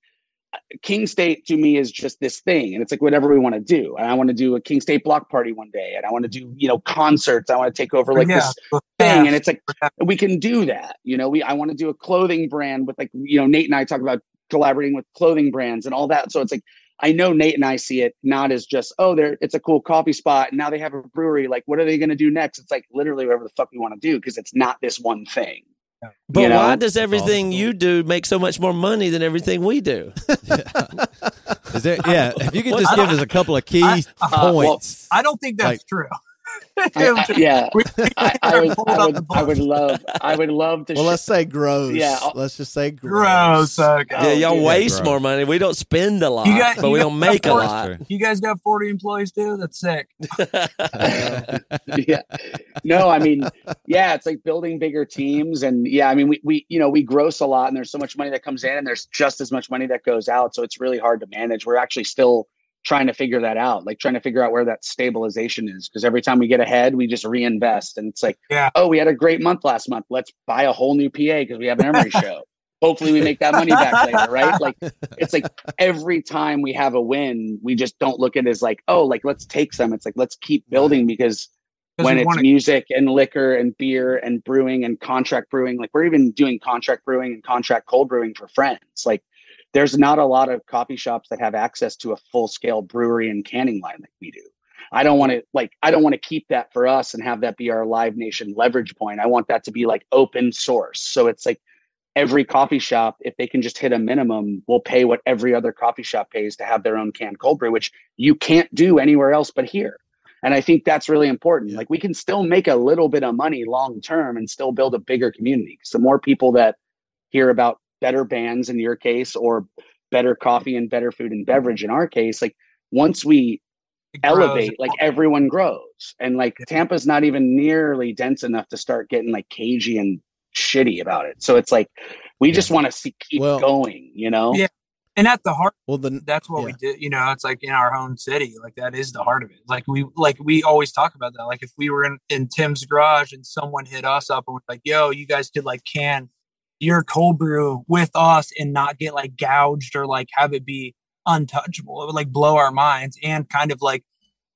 King State to me is just this thing, and it's like whatever we want to do. And I want to do a King State block party one day, and I want to do you know concerts. I want to take over like yeah, this thing, and it's like we can do that. You know, we I want to do a clothing brand with like you know Nate and I talk about collaborating with clothing brands and all that. So it's like I know Nate and I see it not as just oh there it's a cool coffee spot and now they have a brewery. Like what are they going to do next? It's like literally whatever the fuck we want to do because it's not this one thing. But you know? why does everything you do make so much more money than everything we do? Is there, yeah, if you could just give us a couple of key I, uh, points. Well, I don't think that's like, true. I, I, yeah, I, I, would, Hold I, up would, I would love, I would love to. Well, sh- let's say gross. Yeah, I'll- let's just say gross. Gross. Okay. Yeah, oh, y'all waste gross. more money. We don't spend a lot, You got- but you we don't make a lot. You guys got 40 employees too? That's sick. yeah. No, I mean, yeah, it's like building bigger teams. And yeah, I mean, we, we, you know, we gross a lot and there's so much money that comes in and there's just as much money that goes out. So it's really hard to manage. We're actually still trying to figure that out, like trying to figure out where that stabilization is. Cause every time we get ahead, we just reinvest. And it's like, Yeah. oh, we had a great month last month. Let's buy a whole new PA because we have an Emery show. Hopefully we make that money back later, right? Like it's like every time we have a win, we just don't look at it as like, oh, like let's take some. It's like let's keep building because when it's music and liquor and beer and brewing and contract brewing, like we're even doing contract brewing and contract cold brewing for friends. Like there's not a lot of coffee shops that have access to a full scale brewery and canning line like we do. I don't want to like I don't want to keep that for us and have that be our Live Nation leverage point. I want that to be like open source. So it's like every coffee shop, if they can just hit a minimum, will pay what every other coffee shop pays to have their own canned cold brew, which you can't do anywhere else but here. And I think that's really important. Like we can still make a little bit of money long term and still build a bigger community. So more people that hear about better bands in your case or better coffee and better food and beverage in our case, like once we elevate, like everyone grows. And like Tampa's not even nearly dense enough to start getting like cagey and shitty about it. So it's like we just want to see keep Well- going, you know? Yeah. And at the heart, Well, the that's what we Yeah. did. You know, it's like in our own city. Like that is the heart of it. Like we, like we always talk about that. Like if we were in, in Tim's garage and someone hit us up and was like, "Yo, you guys could like can your cold brew with us and not get like gouged or like have it be untouchable," it would like blow our minds and kind of like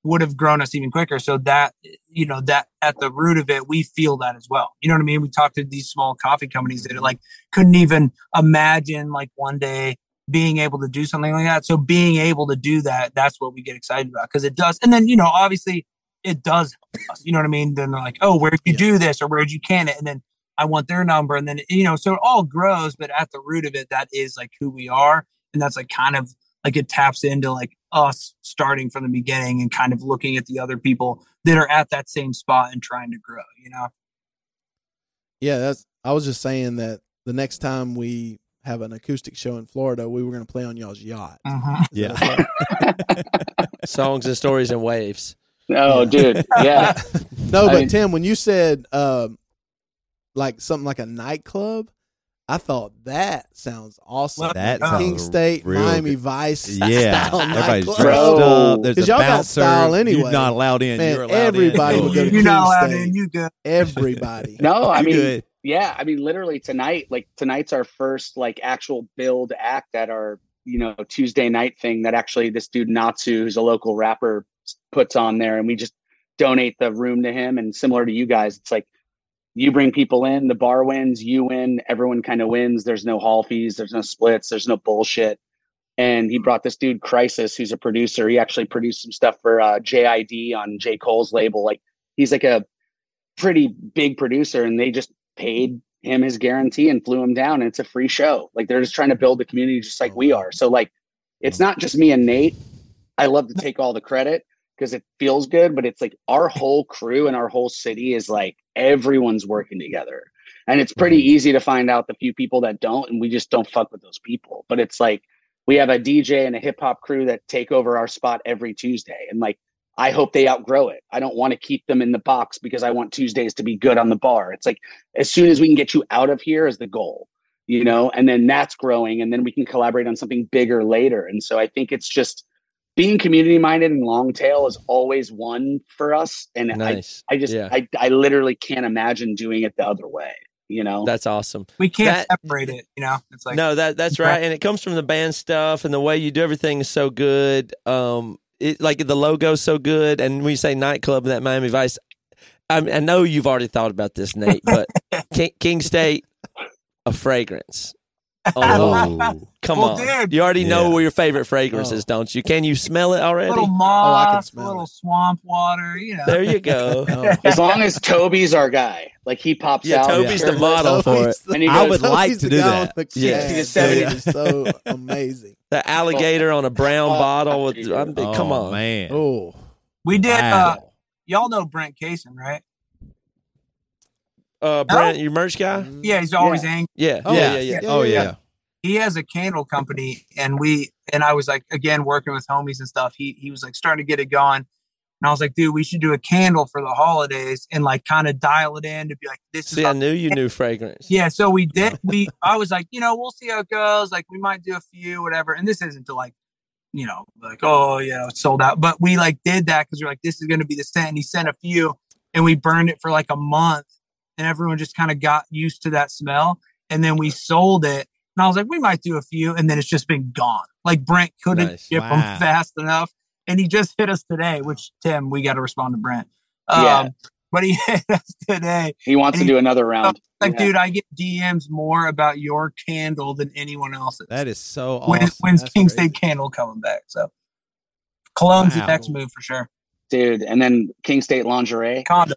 would have grown us even quicker. So that you know that at the root of it, we feel that as well. You know what I mean? We talked to these small coffee companies that are like couldn't even imagine like one day being able to do something like that. So being able to do that, that's what we get excited about because it does. And then, you know, obviously it does help us. You know what I mean? Then they're like, oh, where'd you Yeah. do this or where'd you can it? And then I want their number. And then, you know, so it all grows, but at the root of it, that is like who we are. And that's like kind of like it taps into like us starting from the beginning and kind of looking at the other people that are at that same spot and trying to grow, you know? yeah, that's. I was just saying that the next time we have an acoustic show in Florida, we were going to play on y'all's yacht. Mhm. Yeah. Songs and stories and waves. Oh, Yeah. dude. Yeah. No, I but mean- Tim, when you said um, like something like a nightclub, I thought that sounds awesome. Well, That Oh. King State, real Miami good. Vice. Yeah, style everybody's nightclub. dressed Bro. up. There's 'Cause a y'all got style anyway. You're not allowed in. Man, You're allowed everybody in. would go to You're not allowed State. in, you good. Everybody. No, I mean, good. yeah, I mean, literally tonight, like tonight's our first like actual build act at our, you know, Tuesday night thing that actually this dude Natsu, who's a local rapper, puts on there. And we just donate the room to him. And similar to you guys, it's like you bring people in, the bar wins, you win, everyone kind of wins. There's no hall fees, there's no splits, there's no bullshit. And he brought this dude Crisis, who's a producer. He actually produced some stuff for uh, JID on J. Cole's label. Like he's like a pretty big producer, and they just paid him his guarantee and flew him down. And it's a free show. Like they're just trying to build the community just like we are. So like it's not just me and Nate. I love to take all the credit because it feels good, but it's like our whole crew and our whole city is like everyone's working together. And it's pretty mm-hmm. easy to find out the few people that don't, and we just don't fuck with those people. But it's like we have a DJ and a hip hop crew that take over our spot every Tuesday. And like I hope they outgrow it. I don't want to keep them in the box because I want Tuesdays to be good on the bar. It's like as soon as we can get you out of here is the goal, you know, and then that's growing and then we can collaborate on something bigger later. And so I think it's just being community minded and long tail is always one for us. And Nice. I, I just, Yeah. I, I literally can't imagine doing it the other way, you know? That's awesome. We can't That- separate it, you know? It's like, no, that that's right, and it comes from the band stuff and the way you do everything is so good. Um, it like the logo's so good, and when you say nightclub and that Miami Vice, I, I know you've already thought about this, Nate, but King, King State, a fragrance. Oh, Oh. come Well, on! dude. you already know Yeah. your favorite fragrance Oh. is, don't you? Can you smell it already? little I can moss, smell little it. swamp water, you know. There you go. Oh. as long as Toby's our guy, like he pops Yeah, out. Toby's sure, the model for it. The- And he I goes- would like to do that. with the Yeah. cast. He's That 70s. is so amazing. The alligator on a brown Oh, bottle with. I'm, Oh, come on, man. Oh, we did, uh, y'all know Brent Kaysen, right? Uh, Brent, your merch guy? Yeah, he's always Yeah. angry. Yeah. Oh, yeah, yeah. yeah, yeah. Oh yeah. yeah. He has a candle company, and we and I was like, again, working with homies and stuff. He he was like starting to get it going, and I was like, dude, we should do a candle for the holidays and like kind of dial it in to be like, this See, is I knew you knew fragrance. Yeah, so we did. We I was like, you know, we'll see how it goes. Like, we might do a few, whatever. And this isn't to like, you know, like, oh, yeah, it's sold out. But we like did that because we're like, this is going to be the scent. And he sent a few, and we burned it for like a month, and everyone just kind of got used to that smell. And then we sold it, and I was like, we might do a few, and then it's just been gone. Like Brent couldn't Nice. ship Wow. them fast enough, and he just hit us today. Which Tim, we got to respond to Brent. Yeah. Um, but he hit us today. He wants to he- do another round. Like, Yeah. dude, I get DMs more about your candle than anyone else's. That is so when, when's That's King crazy. State Candle coming back? So Cologne's Wow. the next move for sure. dude. And then King State lingerie. Condo.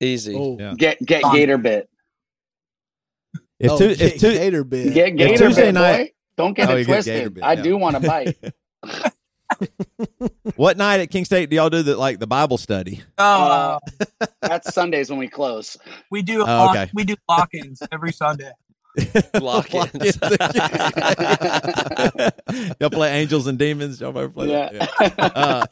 Easy. Oh, Yeah. Get get Gator bit. If oh, two, Ga- if two, Gator bit. Get Gator Tuesday bit, night- boy. Don't get Oh, it you get twisted. bit, I yeah. do want to bite. what night at King State do y'all do the like the Bible study? Oh, Uh, That's Sundays when we close. we do oh, lock, okay. we do lock-ins every Sunday. Lock-ins. y'all play Angels and Demons. Y'all ever play that? Yeah. Uh,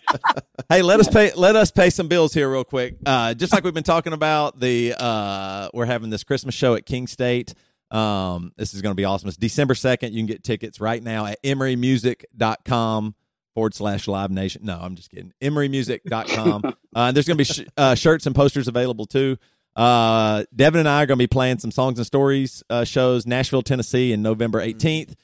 hey, let us pay. Let us pay some bills here, real quick. Uh, just like we've been talking about, the uh, we're having this Christmas show at King State. Um, this is going to be awesome. It's December second. You can get tickets right now at emerymusic.com forward slash live nation. No, I'm just kidding. emerymusic.com. uh, and there's going to be sh- uh, shirts and posters available too. Uh, Devin and I are going to be playing some songs and stories uh, shows. Nashville, Tennessee, in November 18th.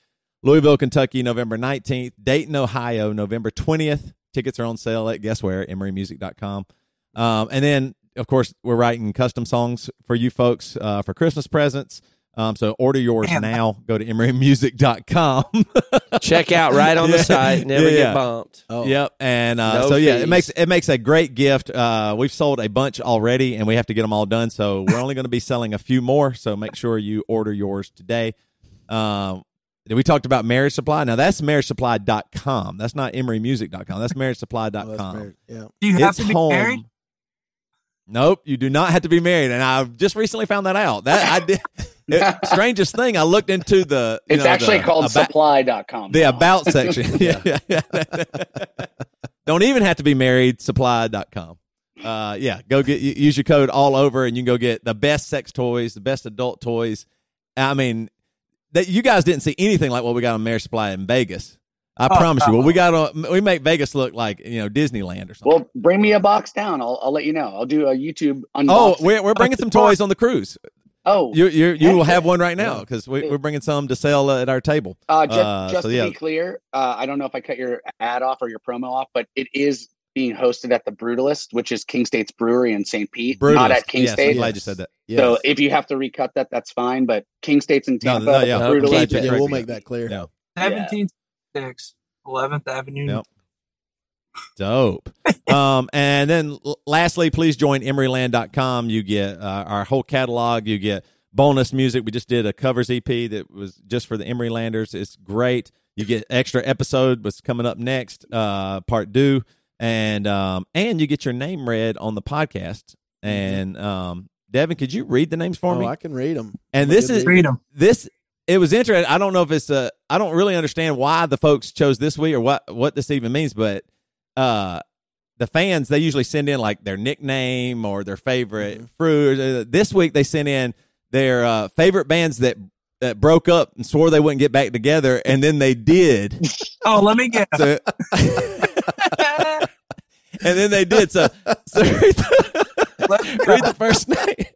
Louisville, Kentucky, November 19th. Dayton, Ohio, November 20th. Tickets are on sale at guess where? emerymusic.com. Um, and then, of course, we're writing custom songs for you folks uh, for Christmas presents. Um, so order yours Damn. now. Go to emerymusic.com. Check out right on the site. Never Yeah, get bumped. Oh, Yep, and uh, No so yeah, it makes it makes a great gift. Uh, we've sold a bunch already, and we have to get them all done. So we're only going to be selling a few more. So make sure you order yours today. Um, we talked about Marriage Supply. Now that's marriagesupply.com. That's not emerymusic.com. That's Oh, that's marriagesupply.com. very- yeah. Do you have it's to be home. married? Nope, you do not have to be married, and I've just recently found that out. That I did. It- strangest thing, I looked into the. you It's know, actually the called about- supply.com. the now. about section. yeah. Don't even have to be married. Supply.com. Uh, yeah, go get use your code all over, and you can go get the best sex toys, the best adult toys. I mean, that you guys didn't see anything like what we got on Marriage Supply in Vegas. I Oh, promise you. What we got on, we make Vegas look like you know Disneyland or something. Well, bring me a box down. I'll, I'll let you know. I'll do a YouTube unboxing. oh, we're we're bringing some toys on the cruise. Oh, You you you will have one right now because we, we're bringing some to sell uh, at our table. Uh, just, Uh, just so to yeah. be clear, uh, I don't know if I cut your ad off or your promo off, but it is being hosted at the Brutalist, which is King State's brewery in St. Pete, not at King yes, State. I'm glad you said that. So if you have to recut that, that's fine. But King State's in No, Tampa. no, yeah. the Brutalist keep yeah, we'll make that clear. Yeah. 17th, 6th, 11th Avenue. Nope. Dope. um, and then lastly, please join emeryland.com. You get uh, our whole catalog. You get bonus music. We just did a covers EP that was just for the Emerylanders. It's great. You get extra episode what's coming up next, uh, part two. And um, and you get your name read on the podcast. And um, Devin, could you read the names for Oh, me? I can read them. and this is Freedom. this it was interesting. I don't know if it's uh I don't really understand why the folks chose this week or what what this even means, but uh the fans they usually send in like their nickname or their favorite fruit. Uh, This week they sent in their uh, favorite bands that that broke up and swore they wouldn't get back together, and then they did. Oh, let me get. So, and then they did. So, so read, the, read the first name.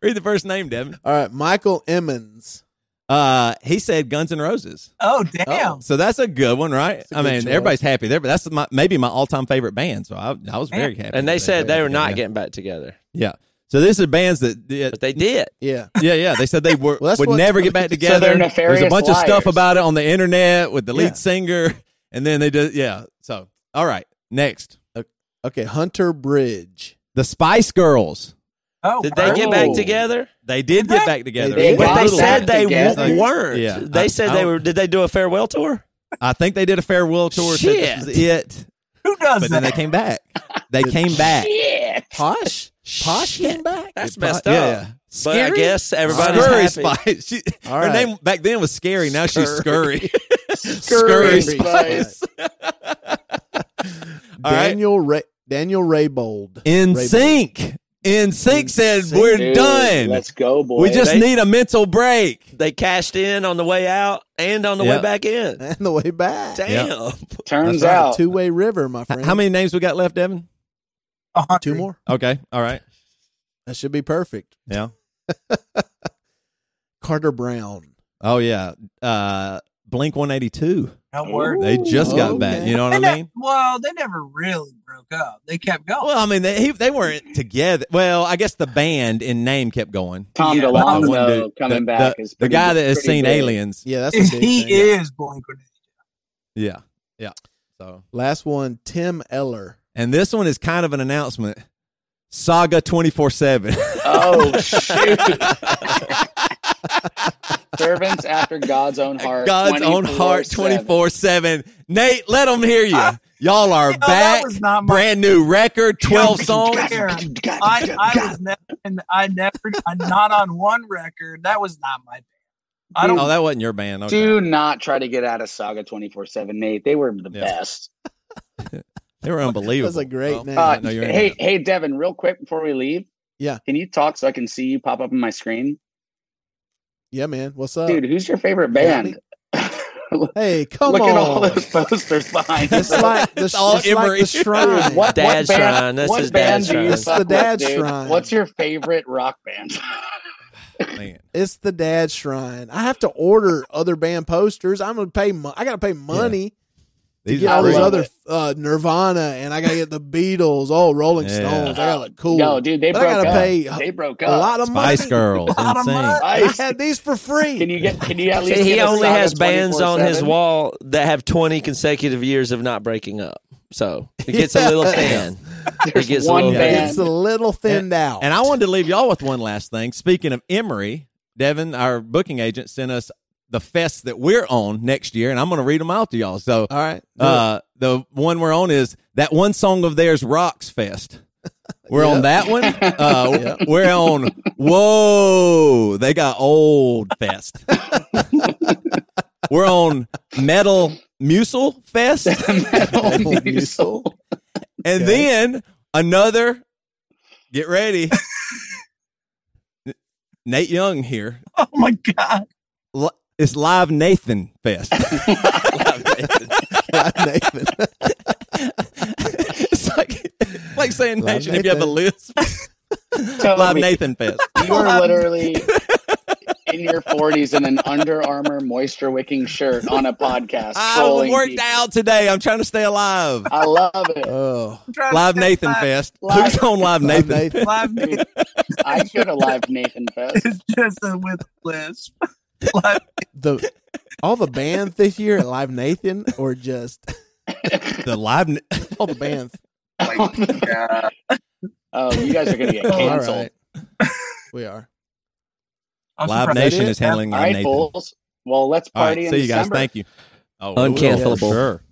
Read the first name, Devin. All right, Michael Emmons. Uh, he said Guns N' Roses. Oh, damn. So that's a good one, right? That's a I mean, choice. everybody's happy there, but that's my, maybe my all-time favorite band. So I, I was very happy. And they said they were not Yeah. getting back together, Yeah. So this is bands that, yeah, but they did. Yeah. yeah, yeah. They said they were, Well, would never get back they're together. There's a nefarious bunch of stuff about it on the internet with the lead Yeah. singer, and then they did, yeah. So all right, next, Okay, Hunter Bridge. the Spice Girls. Oh, Did they get back Oh. together? They did get back together, They did. But got they back said they together. weren't. Yeah. They I- said I they were. Did they do a farewell tour? I think they did a farewell tour. said This was it. Who does But then that? they came back. They came back. Shit. Posh, Posh came back. That's It- messed up. yeah. But I Scary? guess everybody's Scurry happy. Spice. She, All her right. name back then was Scary. Now she's Scurry. Scurry Scurry Spice. All right. Daniel Ray, Daniel Raybold. In Raybold. sync. NSYNC said Sync. we're Dude, done. Let's go, boy. we just They- need a mental break. They cashed in on the way out and on the Yeah. way back in. and the way back. Damn. turns That's right. out Two way river, my friend. How many names we got left, Evan? Hundred. Two more. Okay. All right. That should be perfect. Yeah. Carter Brown. Oh yeah. Uh Blink 182. That worked. They just got back. You know what They I ne- mean? well, they never really broke up. They kept going. Well, I mean, they he, they weren't together. Well, I guess the band in name kept going. Tom Yeah, But the one DeLonge dude- coming the, back the, is the guy that has seen big. aliens. Yeah, that's a big he thing. is Blink Yeah. Yeah. So, Last one, Tim Eller. and this one is kind of an announcement. Saga 24 7. Oh shoot! Servants after God's own heart. God's own heart 24 7. Nate, let them hear you. Y'all are You know, that back. was not my- Brand new record, 12 songs. I, I was never, I never, I'm not on one record. That was not my band. I don't. Oh, that wasn't your band. Okay. Do not try to get out of Saga 24 7, Nate. They were the Yeah. best. They were unbelievable. That's a great Well, name. Uh, no, you're in hey, hey, Devin, real quick before we leave. Yeah. Can you talk so I can see you pop up on my screen? Yeah, man. What's up? Dude, who's your favorite band? hey, come Look on. at all those posters behind It's us. like the, It's all it's like the shrine. What, Dad's what band, Shrine. That's what his band dad's do you shrine. It's the dad's with, dude? shrine. What's your favorite rock band? Man. It's the dad shrine. I have to order other band posters. I'm gonna pay. Mo- I gotta pay money to These get are all those other uh, Nirvana, and I gotta get the Beatles. Oh, Rolling Yeah. Stones. I gotta look cool. No, dude, they But I broke gotta up. pay they broke up. a lot of money. Spice Girls. lot of Insane. money. I Spice. had these for free. Can you get? Can you at least? He get only has bands on his wall that have 20 consecutive years of not breaking up. So it gets a little thin. There's It gets a one little band. it's a little thinned out. And I wanted to leave y'all with one last thing. Speaking of Emery, Devin, our booking agent, sent us the fest that we're on next year, and I'm going to read them out to y'all. So, all right. uh, the one we're on is that one song of theirs, Rocks Fest. We're on that one. Uh, Yep. We're on Whoa, they got old fest. we're on Metal Musel Fest, Metal Musil. and Okay. then another. Get ready. Nate Young here. Oh my god! Li- It's Live Nathan Fest. Live Nathan. Live Nathan. it's like like saying Live Nation if you have a Nathan. list. Tell Live me, Nathan Fest. You are literally in your 40s in an Under Armour moisture wicking shirt on a podcast. I trolling worked people. out today. I'm trying to stay alive. I love it. Oh, I'm trying to Live say Nathan live- Fest. Live- Who's on Live Live Nathan? Nathan. Live Nathan I should have live Nathan Fest. It's just a with lisp. Live the all the bands this year at Live Nathan, or just The Live. Na- all the bands. God. Oh, oh, you guys are going to get Oh, canceled. right, we are. I'm Live surprised- Nation it? is handling All Live right, Nathan. fools. Well, let's party right, in see you guys. Thank you. Oh, Uncancelable. for Sure.